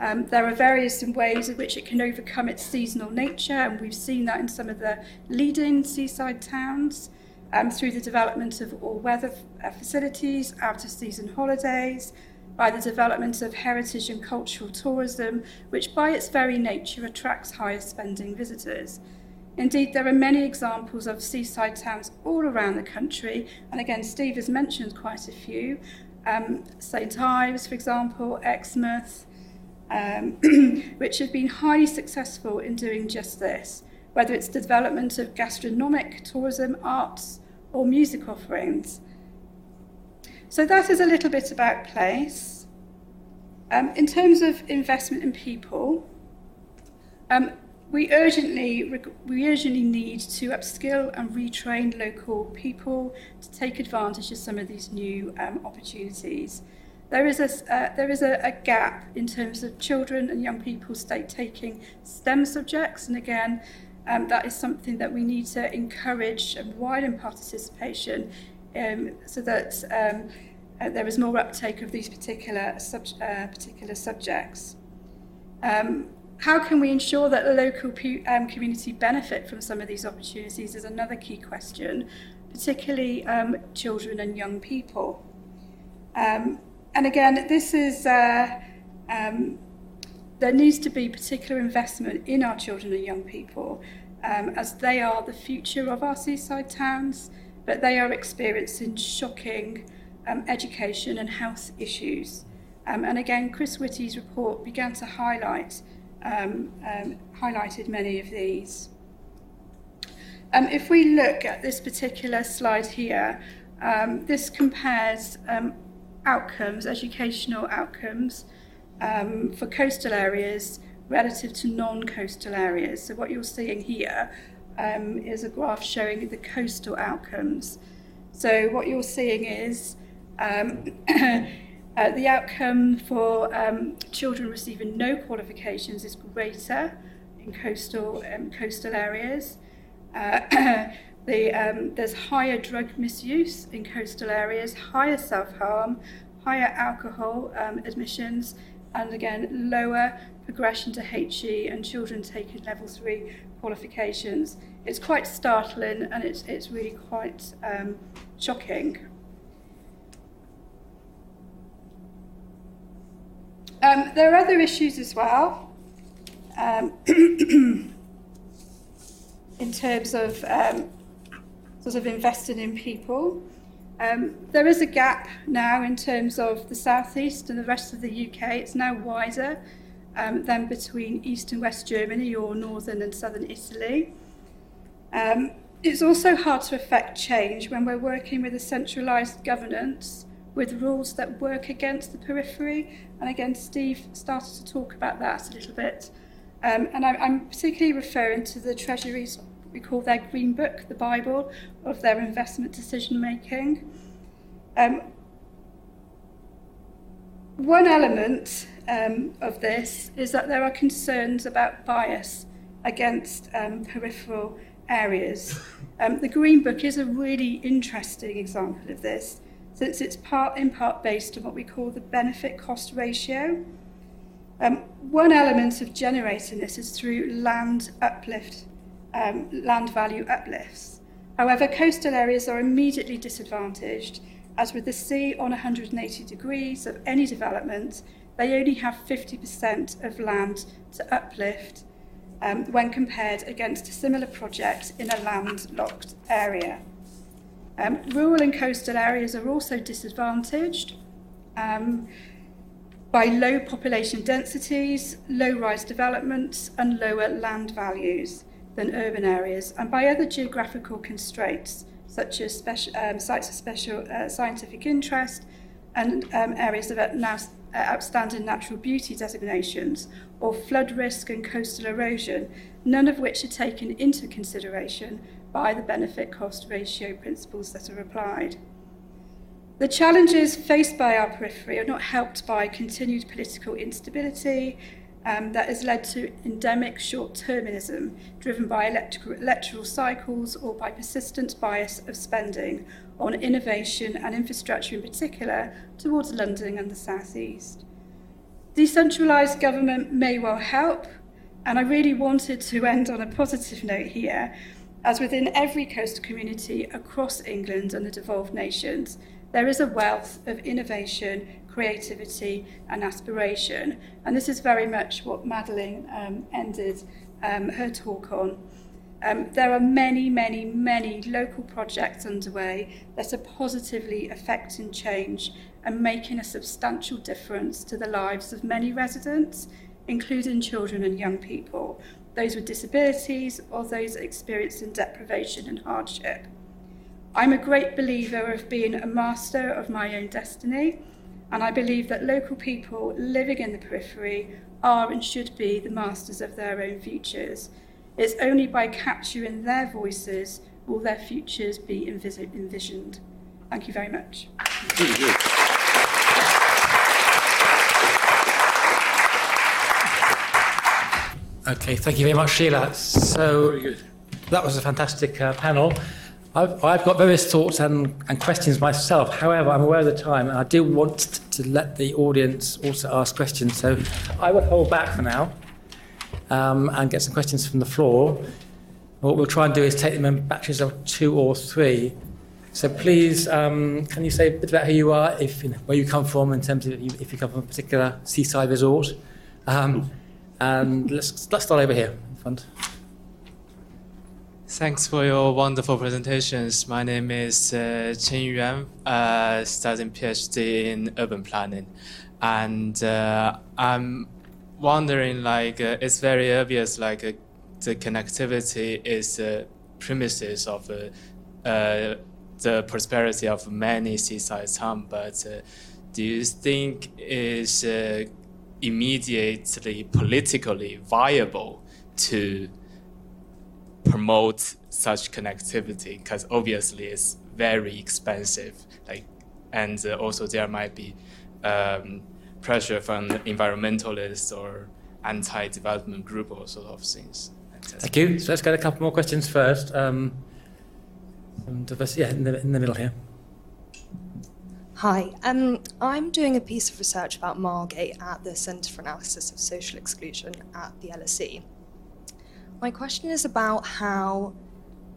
um, there are various ways in which it can overcome its seasonal nature, and we've seen that in some of the leading seaside towns um, through the development of all-weather uh, facilities, out-of-season holidays, by the development of heritage and cultural tourism, which by its very nature attracts higher spending visitors. Indeed, there are many examples of seaside towns all around the country, and again, Steve has mentioned quite a few, um, St Ives, for example, Exmouth, um, which have been highly successful in doing just this, whether it's the development of gastronomic, tourism, arts, or music offerings. So that is a little bit about place. Um, in terms of investment in people, um, we urgently, we urgently need to upskill and retrain local people to take advantage of some of these new um, opportunities. There is, a, uh, there is a, a gap in terms of children and young people state taking STEM subjects, and again, um, that is something that we need to encourage and widen participation um, so that um, uh, there is more uptake of these particular, sub, uh, particular subjects. Um, how can we ensure that the local um, community benefit from some of these opportunities is another key question, particularly um, children and young people. Um, and again, this is, uh, um, there needs to be particular investment in our children and young people um, as they are the future of our seaside towns, but they are experiencing shocking um, education and health issues. Um, and again, Chris Whitty's report began to highlight um, um, highlighted many of these. If we look at this particular slide here, this compares outcomes, educational outcomes, um, for coastal areas relative to non-coastal areas. So what you're seeing here um, is a graph showing the coastal outcomes. So what you're seeing is um, Uh, the outcome for um, children receiving no qualifications is greater in coastal um, coastal areas. Uh, the, um, there's higher drug misuse in coastal areas, higher self-harm, higher alcohol um, admissions, and again, lower progression to HE and children taking level three qualifications. It's quite startling and it's, it's really quite um, shocking. Um, there are other issues as well um, in terms of um, sort of invested in people. Um, there is a gap now in terms of the southeast and the rest of the UK. It's now wider um, than between east and west Germany or northern and southern Italy. Um, it's also hard to effect change when we're working with a centralised governance with rules that work against the periphery. And again, Steve started to talk about that a little bit. Um, and I, I'm particularly referring to the Treasury's, we call their Green Book, the Bible of their investment decision making. Um, one element um, of this is that there are concerns about bias against um, peripheral areas. Um, the Green Book is a really interesting example of this, since it's part in part based on what we call the benefit cost ratio. Um, one element of generating this is through land uplift, um, land value uplifts. However, coastal areas are immediately disadvantaged, as with the sea on 180 degrees of any development, they only have 50% of land to uplift um, when compared against a similar project in a landlocked area. Um, rural and coastal areas are also disadvantaged um, by low population densities, low rise developments, and lower land values than urban areas, and by other geographical constraints, such as special, um, sites of special uh, scientific interest and um, areas of now uh, outstanding natural beauty designations, or flood risk and coastal erosion, none of which are taken into consideration by the benefit cost ratio principles that are applied. The challenges faced by our periphery are not helped by continued political instability um, that has led to endemic short termism driven by electoral cycles or by persistent bias of spending on innovation and infrastructure in particular towards London and the South East. Decentralised government may well help, and I really wanted to end on a positive note here, as within every coastal community across England and the devolved nations, there is a wealth of innovation, creativity, and aspiration. And this is very much what Madeleine um, ended um, her talk on. Um, there are many, many, many local projects underway that are positively affecting change and making a substantial difference to the lives of many residents, including children and young people, those with disabilities or those experiencing deprivation and hardship. I'm a great believer of being a master of my own destiny, and I believe that local people living in the periphery are and should be the masters of their own futures. It's only by capturing their voices will their futures be envisioned. Thank you very much. Okay, thank you very much, Sheela. So that was a fantastic uh, panel. I've, I've, got various thoughts and, and, questions myself. However, I'm aware of the time, and I do want to let the audience also ask questions. So I will hold back for now um, and get some questions from the floor. What we'll try and do is take them in batches of two or three. So please, um, can you say a bit about who you are, if you know, where you come from, in terms of if you come from a particular seaside resort, um, and let's let's start over here in front. Thanks for your wonderful presentations. My name is uh, Chen Yuan, uh, studying PhD in urban planning, and uh, I'm wondering like uh, it's very obvious like uh, the connectivity is the premises of uh, uh, the prosperity of many seaside towns but do you think is immediately politically viable to promote such connectivity because obviously it's very expensive like and also there might be um, pressure from environmentalists or anti-development group or sort of things. Thank you. So let's get a couple more questions first. Um, yeah, in the, in the middle here. Hi, um, I'm doing a piece of research about Margate at the Centre for Analysis of Social Exclusion at the LSE. My question is about how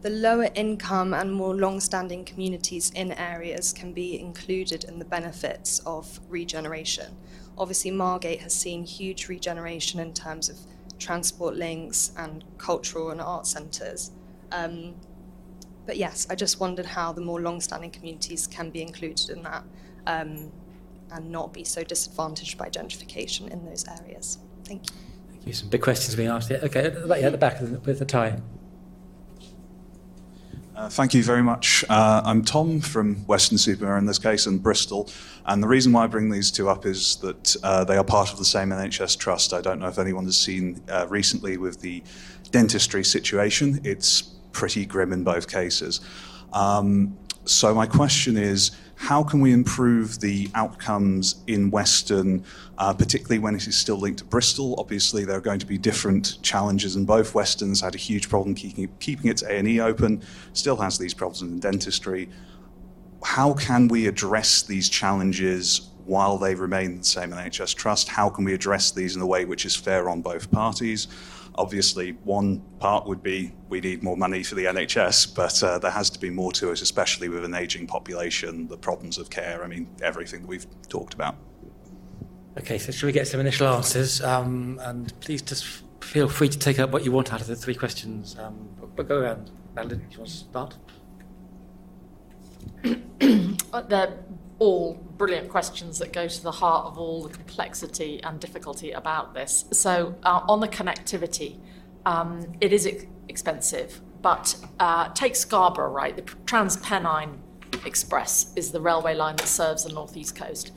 the lower income and more long standing communities in areas can be included in the benefits of regeneration. Obviously, Margate has seen huge regeneration in terms of transport links and cultural and art centres. Um, but yes, I just wondered how the more long standing communities can be included in that um, and not be so disadvantaged by gentrification in those areas. Thank you. Some big questions being asked here. Okay, about you at the back with the tie. Uh, thank you very much. Uh, I'm Tom from Weston-super in this case, and Bristol. And the reason why I bring these two up is that uh, they are part of the same NHS trust. I don't know if anyone has seen uh, recently with the dentistry situation. It's pretty grim in both cases. Um, so my question is, how can we improve the outcomes in Weston, uh, particularly when it is still linked to Bristol? Obviously, there are going to be different challenges, and both Weston's had a huge problem keeping, keeping its A&E open, still has these problems in dentistry. How can we address these challenges while they remain the same in NHS Trust? How can we address these in a way which is fair on both parties? Obviously, one part would be we need more money for the NHS, but uh, there has to be more to it, especially with an ageing population, the problems of care, I mean, everything that we've talked about. Okay, so should we get some initial answers? Um, and please just feel free to take up what you want out of the three questions. Um, but go around. Madeleine, do you want to start? They're all brilliant questions that go to the heart of all the complexity and difficulty about this. So, uh, on the connectivity, um, it is ex- expensive, but uh, take Scarborough, right? The TransPennine Express is the railway line that serves the northeast coast.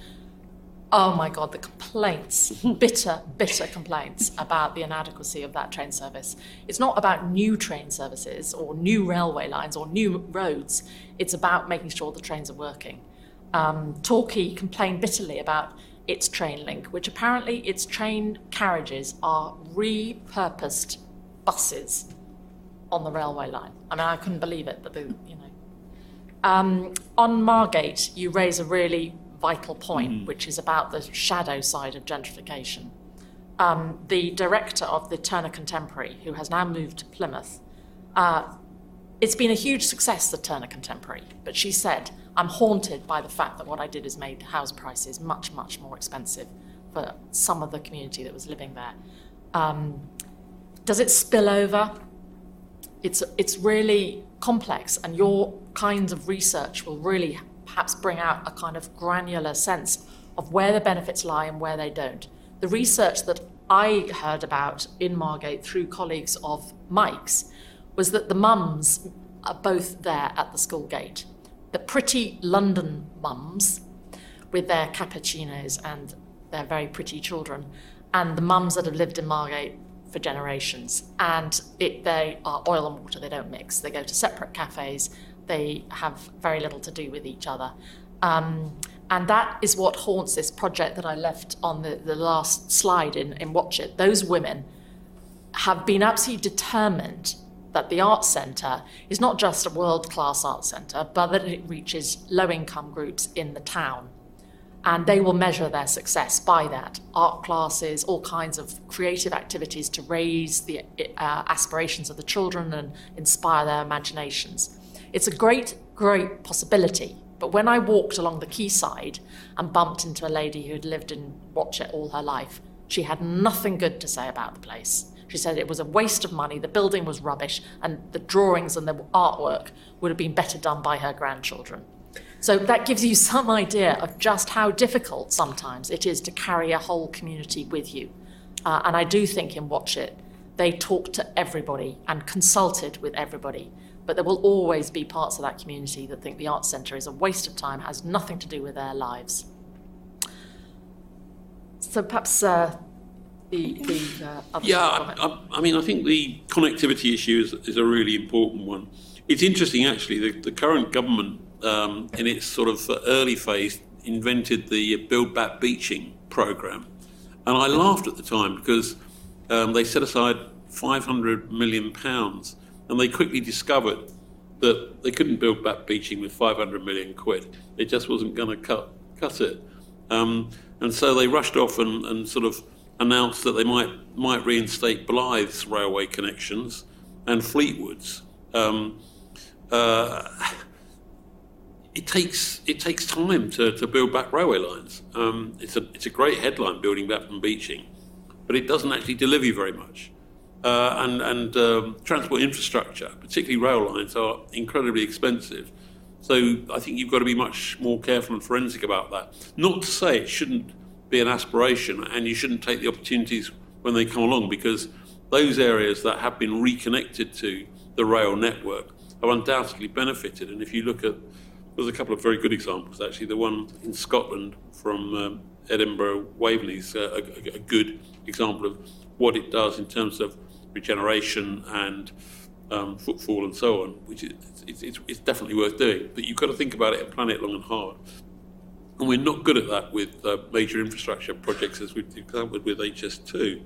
Oh my God, the complaints, bitter, bitter complaints about the inadequacy of that train service. It's not about new train services or new railway lines or new roads. It's about making sure the trains are working. Um, Torquay complained bitterly about its train link, which apparently its train carriages are repurposed buses on the railway line. I mean, I couldn't believe it, but the, you know. Um, on Margate, you raise a really vital point, mm-hmm. which is about the shadow side of gentrification. Um, the director of the Turner Contemporary, who has now moved to Plymouth, uh, it's been a huge success, the Turner Contemporary, but she said, I'm haunted by the fact that what I did has made house prices much, much more expensive for some of the community that was living there. Um, does it spill over? It's, it's really complex, and your kinds of research will really perhaps bring out a kind of granular sense of where the benefits lie and where they don't. The research that I heard about in Margate through colleagues of Mike's was that the mums are both there at the school gate. The pretty London mums with their cappuccinos and their very pretty children, and the mums that have lived in Margate for generations. And it, they are oil and water, they don't mix. They go to separate cafes, they have very little to do with each other. Um, and that is what haunts this project that I left on the, the last slide in, in Watchet. Those women have been absolutely determined that the Arts Centre is not just a world class arts centre, but that it reaches low income groups in the town. And they will measure their success by that art classes, all kinds of creative activities to raise the uh, aspirations of the children and inspire their imaginations. It's a great, great possibility. But when I walked along the quayside and bumped into a lady who had lived in Watchet all her life, she had nothing good to say about the place. She said it was a waste of money, the building was rubbish, and the drawings and the artwork would have been better done by her grandchildren. So that gives you some idea of just how difficult sometimes it is to carry a whole community with you. Uh, and I do think in Watchet, they talked to everybody and consulted with everybody. But there will always be parts of that community that think the Arts Centre is a waste of time, has nothing to do with their lives. So perhaps uh, the, the uh, yeah, I, I, mean, I think the connectivity issue is, is a really important one. It's interesting, actually, the, the current government, um, in its sort of early phase, invented the Build Back Beeching program. And I laughed at the time because um, they set aside 500 million pounds and they quickly discovered that they couldn't build back Beeching with 500 million quid. It just wasn't going to cut, cut it. Um, and so they rushed off and, and sort of announced that they might might reinstate Blyth's railway connections and Fleetwood's. Um, uh, it takes it takes time to, to build back railway lines. Um, it's a it's a great headline building back from Beeching, but it doesn't actually deliver you very much. Uh, and and um, transport infrastructure, particularly rail lines, are incredibly expensive. So I think you've got to be much more careful and forensic about that. Not to say it shouldn't be an aspiration, and you shouldn't take the opportunities when they come along because those areas that have been reconnected to the rail network have undoubtedly benefited. And if you look at, there's a couple of very good examples actually. The one in Scotland from um, Edinburgh Waverley is a, a, good example of what it does in terms of regeneration and um, footfall and so on, which is it's, it's, it's, definitely worth doing. But you've got to think about it and plan it long and hard. And we're not good at that with uh, major infrastructure projects as we've exampled with HS2.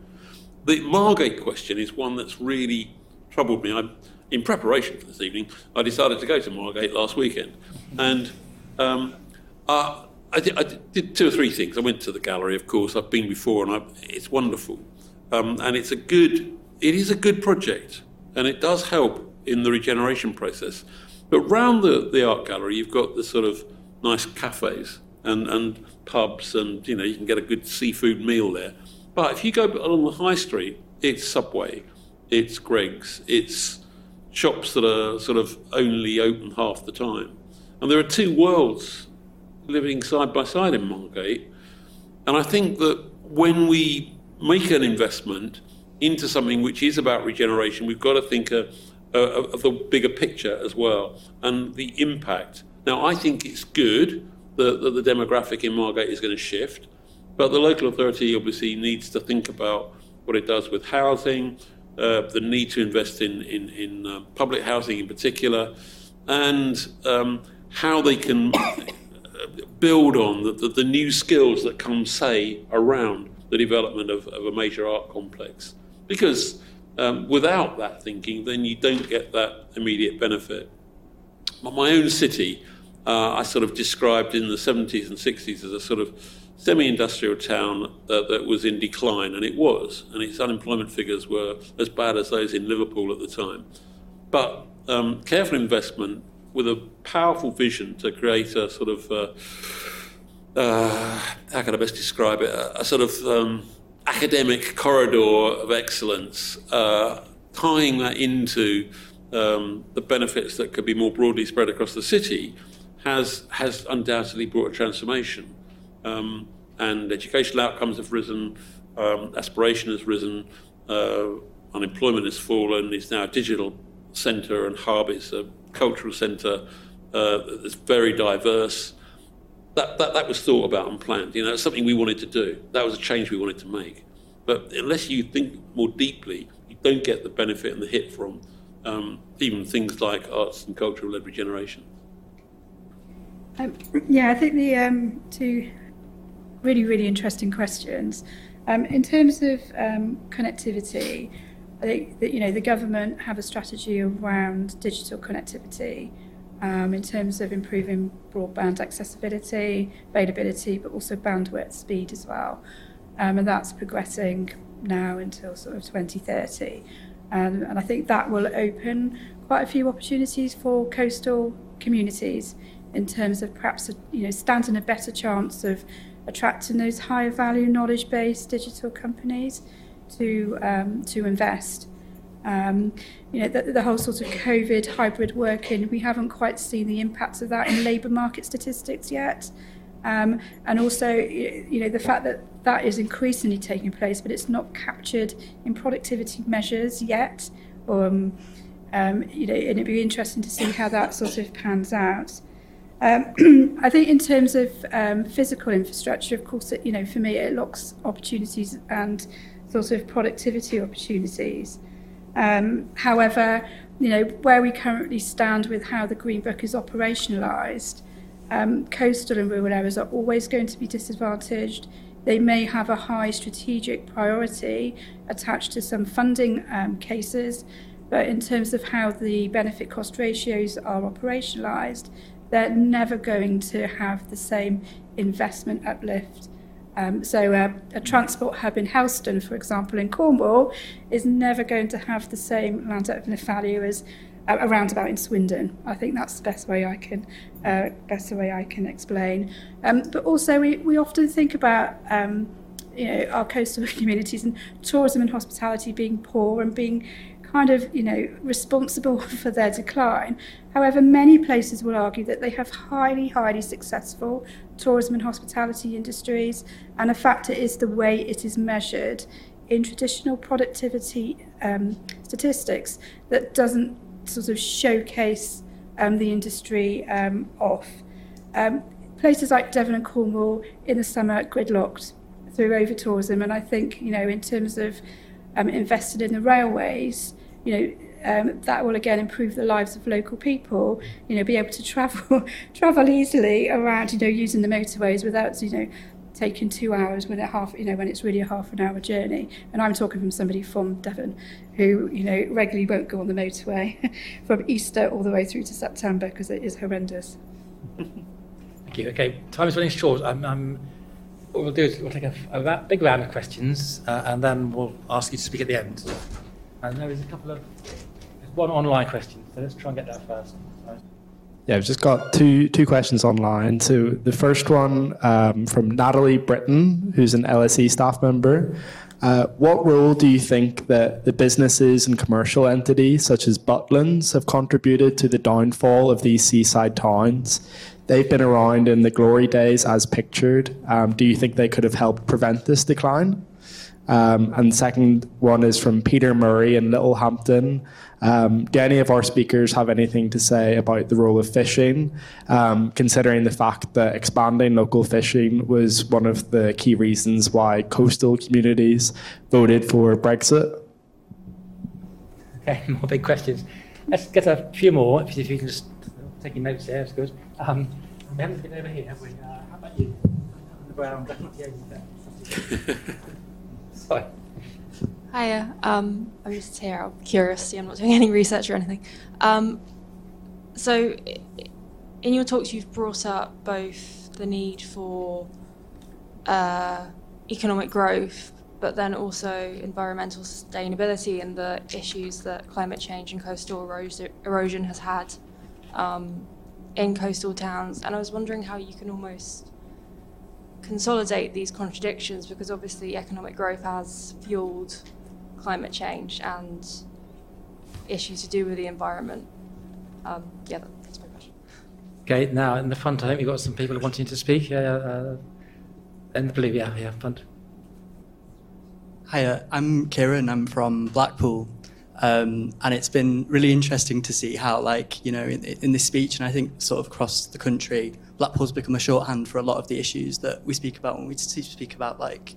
The Margate question is one that's really troubled me. I, in preparation for this evening, I decided to go to Margate last weekend. And um, uh, I, did, I, did, two or three things. I went to the gallery, of course. I've been before, and I, it's wonderful. Um, and it's a good, it is a good project, and it does help in the regeneration process. But round the, the art gallery, you've got the sort of nice cafes and, and pubs, and you know you can get a good seafood meal there. But if you go along the high street, it's Subway, it's Greggs, it's shops that are sort of only open half the time. And there are two worlds living side by side in Margate. And I think that when we make an investment into something which is about regeneration, we've got to think of, of the bigger picture as well and the impact. Now, I think it's good that the demographic in Margate is going to shift, but the local authority obviously needs to think about what it does with housing, uh, the need to invest in, in, in uh, public housing in particular, and um, how they can build on the, the, the, new skills that come, say, around the development of, of a major art complex. Because um, without that thinking, then you don't get that immediate benefit. My own city, uh, I sort of described in the 70s and 60s as a sort of semi industrial town that, that was in decline, and it was, and its unemployment figures were as bad as those in Liverpool at the time. But um, careful investment with a powerful vision to create a sort of, uh, uh, how can I best describe it, a, a sort of um, academic corridor of excellence, uh, tying that into um, the benefits that could be more broadly spread across the city, has, has undoubtedly brought a transformation. Um, and educational outcomes have risen, um, aspiration has risen, uh, unemployment has fallen, it's now a digital centre and hub, it's a cultural centre uh, that's very diverse. That, that, that was thought about and planned. You know, it's something we wanted to do. That was a change we wanted to make. But unless you think more deeply, you don't get the benefit and the hit from um, even things like arts and cultural regeneration. Um, yeah, I think the um, two really, really interesting questions. Um, in terms of um, connectivity, I think that you know the government have a strategy around digital connectivity um, in terms of improving broadband accessibility, availability, but also bandwidth speed as well, um, and that's progressing now until sort of 2030. Um, and I think that will open quite a few opportunities for coastal communities in terms of perhaps you know standing a better chance of attracting those higher value knowledge based digital companies to um, to invest. Um, you know, the, the whole sort of COVID hybrid working, we haven't quite seen the impacts of that in labour market statistics yet. Um, and also, you know, the fact that that is increasingly taking place, but it's not captured in productivity measures yet. Um, um, you know, and it'd be interesting to see how that sort of pans out. Um, I think in terms of um, physical infrastructure, of course, it, you know, for me, it locks opportunities and sort of productivity opportunities. Um, however, you know, where we currently stand with how the Green Book is operationalised, um, coastal and rural areas are always going to be disadvantaged. They may have a high strategic priority attached to some funding um, cases, but in terms of how the benefit cost ratios are operationalised, they're never going to have the same investment uplift um, so uh, a transport hub in Helston, for example, in Cornwall, is never going to have the same land uplift value as a, a roundabout in Swindon. I think that's the best way I can, uh, better way I can explain. Um, but also, we, we often think about um, you know our coastal communities and tourism and hospitality being poor and being kind of, you know, responsible for their decline. However, many places will argue that they have highly, highly successful tourism and hospitality industries, and a factor is the way it is measured in traditional productivity um, statistics that doesn't sort of showcase um, the industry um, off. Um, places like Devon and Cornwall in the summer gridlocked through over tourism, and I think you know in terms of um, invested in the railways, you know. Um, that will again improve the lives of local people. You know, be able to travel travel easily around. You know, using the motorways without you know taking two hours when it half you know when it's really a half an hour journey. And I'm talking from somebody from Devon, who you know regularly won't go on the motorway from Easter all the way through to September because it is horrendous. Thank you. Okay, time is running short. I'm, I'm, what we'll do is we'll take a, a big round of questions uh, and then we'll ask you to speak at the end. And there is a couple of one online question, so let's try and get that first. Yeah, I've just got two two questions online. So the first one um, from Natalie Britton, who's an LSE staff member. Uh, what role do you think that the businesses and commercial entities such as Butlins have contributed to the downfall of these seaside towns? They've been around in the glory days as pictured. Um, do you think they could have helped prevent this decline? Um, and second one is from Peter Murray in Littlehampton. Um, do any of our speakers have anything to say about the role of fishing, um, considering the fact that expanding local fishing was one of the key reasons why coastal communities voted for Brexit? Okay, more big questions. Let's get a few more, if you can just take your notes there, that's good. Um, we haven't been over here, have we? Uh, how about you? On the ground, Sorry. Hiya, um, I'm just here out of curiosity. I'm not doing any research or anything. Um, so, in your talks, you've brought up both the need for uh, economic growth, but then also environmental sustainability and the issues that climate change and coastal erosion has had um, in coastal towns. And I was wondering how you can almost consolidate these contradictions because obviously economic growth has fueled climate change and issues to do with the environment. Um, yeah, that's my question. Okay, now in the front, I think we've got some people wanting to speak. Yeah, uh, in the blue, yeah, yeah, front. Hiya, I'm Kieran. I'm from Blackpool. Um, and it's been really interesting to see how, like, you know, in, in, this speech, and I think sort of across the country, Blackpool's become a shorthand for a lot of the issues that we speak about when we speak about, like,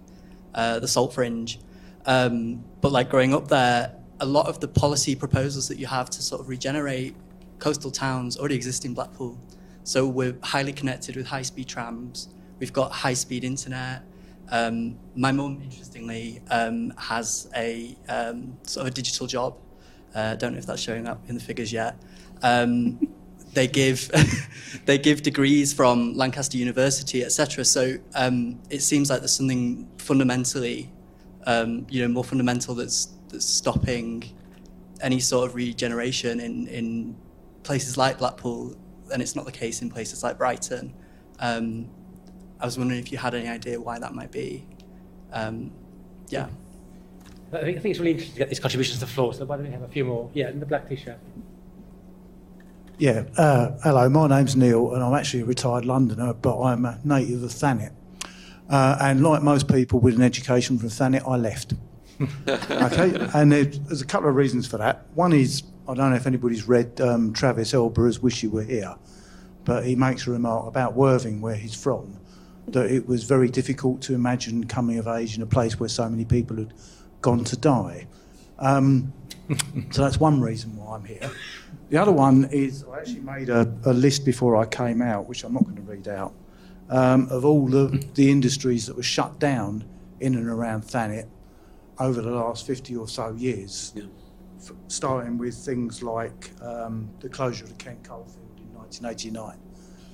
uh, the salt fringe. Um, but, like, growing up there, a lot of the policy proposals that you have to sort of regenerate coastal towns already exist in Blackpool. So we're highly connected with high speed trams, we've got high speed internet. Um, my mum, interestingly, um, has a um, sort of a digital job. I uh, don't know if that's showing up in the figures yet. They give they give degrees from Lancaster University, etc. So um, it seems like there's something fundamentally, um, you know, more fundamental that's that's stopping any sort of regeneration in in places like Blackpool, and it's not the case in places like Brighton. Um, I was wondering if you had any idea why that might be. Um, yeah. I think, I think it's really interesting to get these contributions to the floor, so why don't we have a few more? Yeah, in the black t shirt. Yeah, uh, hello, my name's Neil, and I'm actually a retired Londoner, but I'm a native of Thanet. Uh, and like most people with an education from Thanet, I left. okay, and there's a couple of reasons for that. One is I don't know if anybody's read um, Travis Elborough's Wish You Were Here, but he makes a remark about Worthing, where he's from, that it was very difficult to imagine coming of age in a place where so many people had gone to die. Um, so that's one reason why I'm here. The other one is I actually made a, a list before I came out, which I'm not going to read out, um, of all the, the industries that were shut down in and around Thanet over the last 50 or so years, yeah. starting with things like um, the closure of the Kent coalfield in 1989,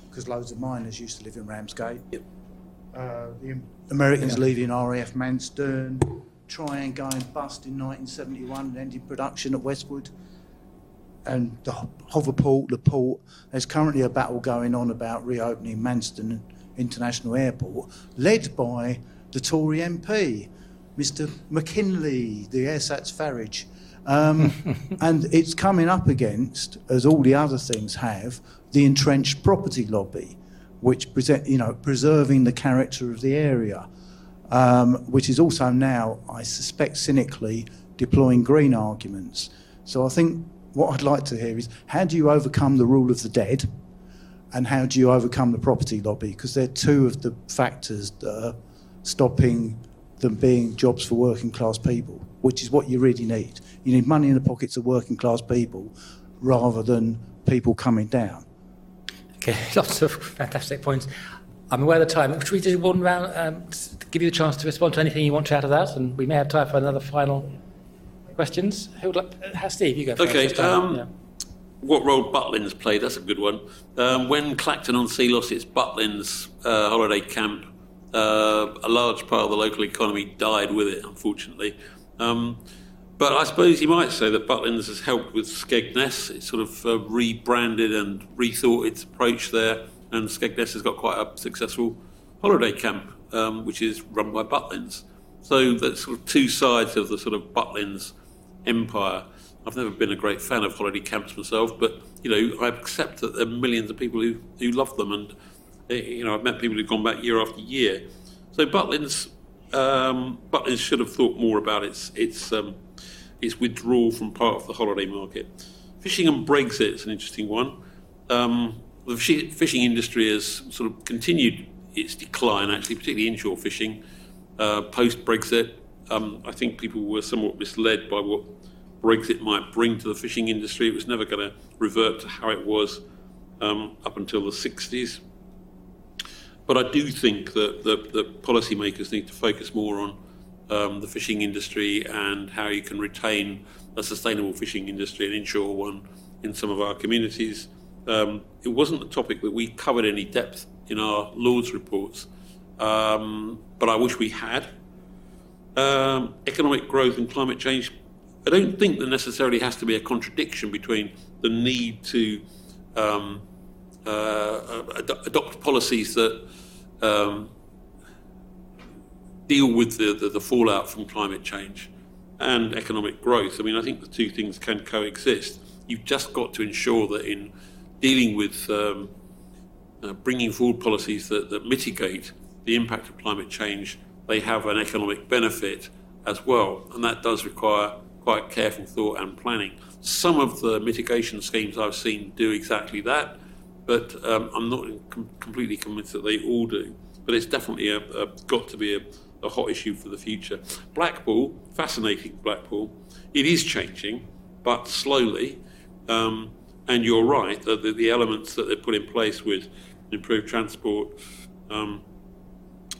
because loads of miners used to live in Ramsgate. Yep. Uh, the Americans yeah. leaving RAF Manston, Trian going bust in 1971 and ending production at Westwood, and the Hover Port, the port. There's currently a battle going on about reopening Manston International Airport, led by the Tory MP, Mr. Mackinlay, the Airsats Farage. Um, and it's coming up against, as all the other things have, the entrenched property lobby which present, you know, preserving the character of the area, um, which is also now, I suspect, cynically deploying green arguments. So I think what I'd like to hear is how do you overcome the rule of the dead and how do you overcome the property lobby? Because they're two of the factors that are stopping them being jobs for working class people, which is what you really need. You need money in the pockets of working class people rather than people coming down. Okay, lots of fantastic points. I'm aware of the time. Should we do one round, um, to give you the chance to respond to anything you want to out of that? And we may have time for another final questions. Who would like, uh, Steve, you go first. Okay. Um, Yeah. What role Butlins played? That's a good one. Um, when Clacton on Sea lost its Butlins uh, holiday camp, uh, a large part of the local economy died with it, unfortunately. Um, but I suppose you might say that Butlins has helped with Skegness. It sort of uh, rebranded and rethought its approach there, and Skegness has got quite a successful holiday camp, um, which is run by Butlins. So that's sort of two sides of the sort of Butlins empire. I've never been a great fan of holiday camps myself, but you know I accept that there are millions of people who, who love them, and eh, you know I've met people who've gone back year after year. So Butlins, um, Butlins should have thought more about its its um, its withdrawal from part of the holiday market. Fishing and Brexit is an interesting one. Um, the fishing industry has sort of continued its decline, actually, particularly inshore fishing uh, post Brexit. Um, I think people were somewhat misled by what Brexit might bring to the fishing industry. It was never going to revert to how it was um, up until the 60s. But I do think that the, policymakers need to focus more on um, the fishing industry and how you can retain a sustainable fishing industry, an inshore one, in some of our communities. Um, it wasn't a topic that we covered any depth in our Lords reports, um, but I wish we had. Um, economic growth and climate change, I don't think there necessarily has to be a contradiction between the need to um, uh, ad- adopt policies that um, deal with the, the, the fallout from climate change and economic growth. I mean, I think the two things can coexist. You've just got to ensure that in dealing with um, uh, bringing forward policies that, that mitigate the impact of climate change, they have an economic benefit as well. And that does require quite careful thought and planning. Some of the mitigation schemes I've seen do exactly that, but um, I'm not com- completely convinced that they all do. But it's definitely a, a, got to be a, a hot issue for the future. Blackpool, fascinating Blackpool. It is changing, but slowly. Um, and you're right that the, the elements that they put in place with improved transport, um,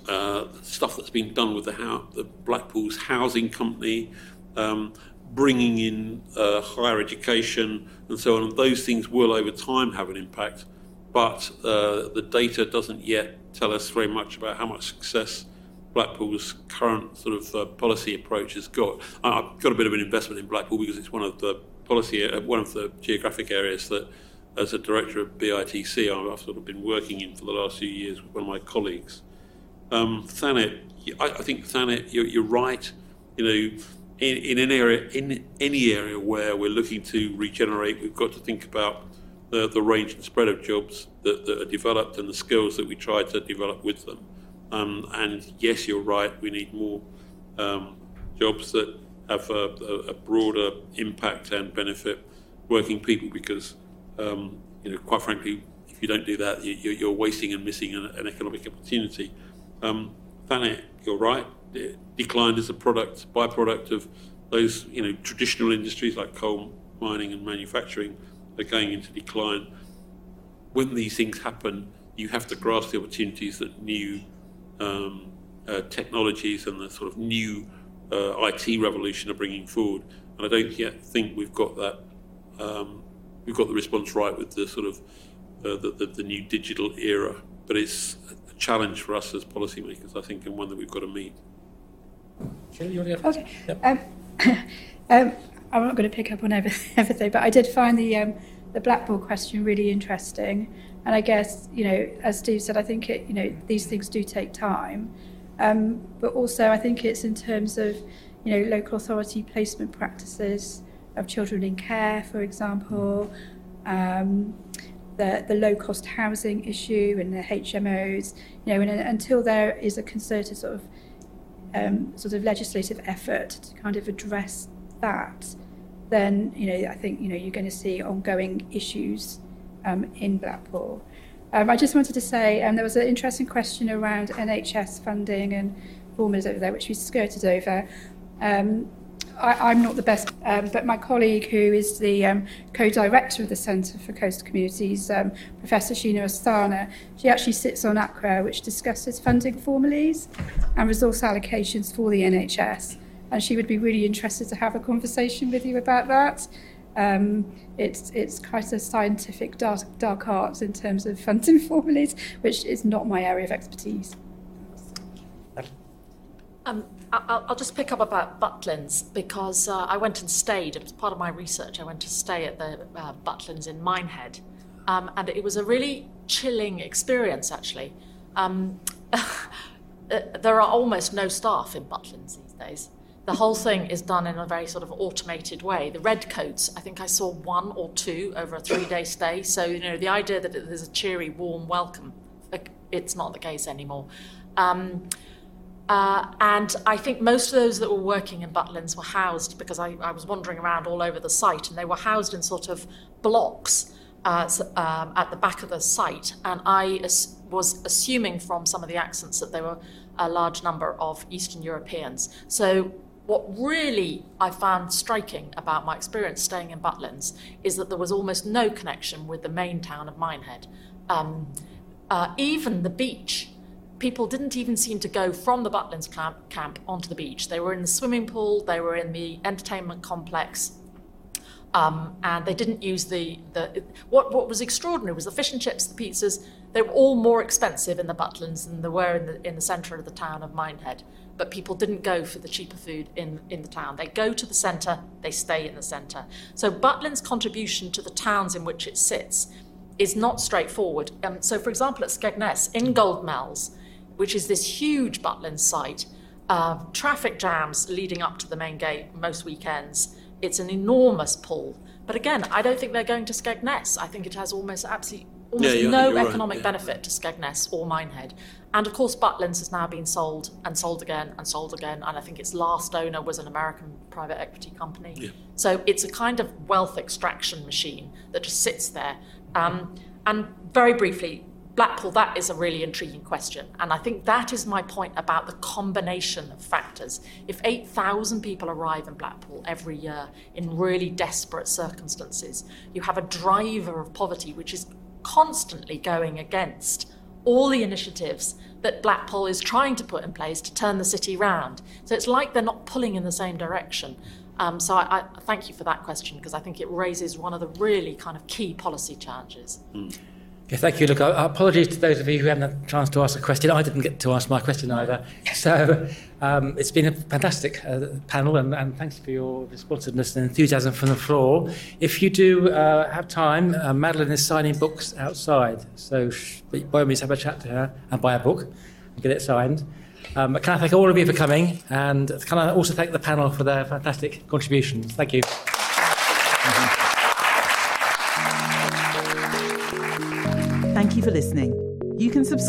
uh, stuff that's been done with the, the Blackpool's housing company, um, bringing in uh, higher education and so on. Those things will over time have an impact, but uh, the data doesn't yet tell us very much about how much success Blackpool's current sort of uh, policy approach has got. I've got a bit of an investment in Blackpool because it's one of the policy, uh, one of the geographic areas that, as a director of BITC, I've sort of been working in for the last few years with one of my colleagues. Um, Thanet, I, I think Thanet, you're, you're right. You know, in, in area, in any area where we're looking to regenerate, we've got to think about the, the range and spread of jobs that, that are developed and the skills that we try to develop with them. Um, and yes, you're right. We need more um, jobs that have a, a, a broader impact and benefit working people because, um, you know, quite frankly, if you don't do that, you, you're, you're wasting and missing an, an economic opportunity. Um, Thanet, you're right. Declined as a product, byproduct of those, you know, traditional industries like coal mining and manufacturing are going into decline. When these things happen, you have to grasp the opportunities that new um, uh, technologies and the sort of new uh, IT revolution are bringing forward. And I don't yet think we've got that. Um, we've got the response right with the sort of uh, the, the, the new digital era. But it's challenge for us as policymakers, I think, and one that we've got to meet. Shirley, you want to? Okay. Yep. Um, um, I'm not going to pick up on everything, but I did find the um, the Blackpool question really interesting. And I guess you know, as Steve said, I think it you know these things do take time, um, but also I think it's in terms of you know local authority placement practices of children in care, for example. Um, the, the low cost housing issue and the HMOs, you know, and, until there is a concerted sort of um, sort of legislative effort to kind of address that, then you know I think you know you're going to see ongoing issues um, in Blackpool. Um, I just wanted to say um, there was an interesting question around NHS funding and formulas over there, which we skirted over. Um, I, I'm not the best, um, but my colleague, who is the um, co-director of the Centre for Coastal Communities, um, Professor Sheena Asthana, she actually sits on ACRA, which discusses funding formulas and resource allocations for the NHS. And she would be really interested to have a conversation with you about that. Um, it's it's quite a scientific dark, dark art in terms of funding formulas, which is not my area of expertise. Um, I'll, I'll just pick up about Butlins because uh, I went and stayed. It was part of my research. I went to stay at the uh, Butlins in Minehead, um, and it was a really chilling experience. Actually, um, there are almost no staff in Butlins these days. The whole thing is done in a very sort of automated way. The redcoats, I think I saw one or two over a three-day stay. So you know, the idea that there's a cheery, warm welcome, it's not the case anymore. Uh, and I think most of those that were working in Butlins were housed because I, I, was wandering around all over the site, and they were housed in sort of blocks uh, um, at the back of the site. And I as- was assuming from some of the accents that they were a large number of Eastern Europeans. So what really I found striking about my experience staying in Butlins is that there was almost no connection with the main town of Minehead. Um, uh, even the beach people didn't even seem to go from the Butlins camp, onto the beach. They were in the swimming pool, they were in the entertainment complex, um, and they didn't use the, the what, what was extraordinary was the fish and chips, the pizzas, they were all more expensive in the Butlins than they were in the, in the centre of the town of Minehead. But people didn't go for the cheaper food in, in the town. They go to the centre, they stay in the centre. So Butlins' contribution to the towns in which it sits is not straightforward. Um, so, for example, at Skegness, Ingoldmells, which is this huge Butlins site, uh, traffic jams leading up to the main gate most weekends. It's an enormous pull. But again, I don't think they're going to Skegness. I think it has almost absolutely almost Yeah, no you're right, economic yeah. benefit to Skegness or Minehead. And of course, Butlins has now been sold and sold again and sold again. And I think its last owner was an American private equity company. Yeah. So it's a kind of wealth extraction machine that just sits there. Um, and very briefly, Blackpool, that is a really intriguing question. And I think that is my point about the combination of factors. If 8,000 people arrive in Blackpool every year in really desperate circumstances, you have a driver of poverty which is constantly going against all the initiatives that Blackpool is trying to put in place to turn the city round. So it's like they're not pulling in the same direction. Um, so I, I thank you for that question because I think it raises one of the really kind of key policy challenges. Okay, thank you. Look, uh, apologies to those of you who haven't had a chance to ask a question. I didn't get to ask my question either. So um, it's been a fantastic uh, panel, and, and thanks for your responsiveness and enthusiasm from the floor. If you do uh, have time, uh, Madeleine is signing books outside. So sh- by all means, have a chat to her and buy a book and get it signed. Um, can I thank all of you for coming, and can I also thank the panel for their fantastic contributions? Thank you.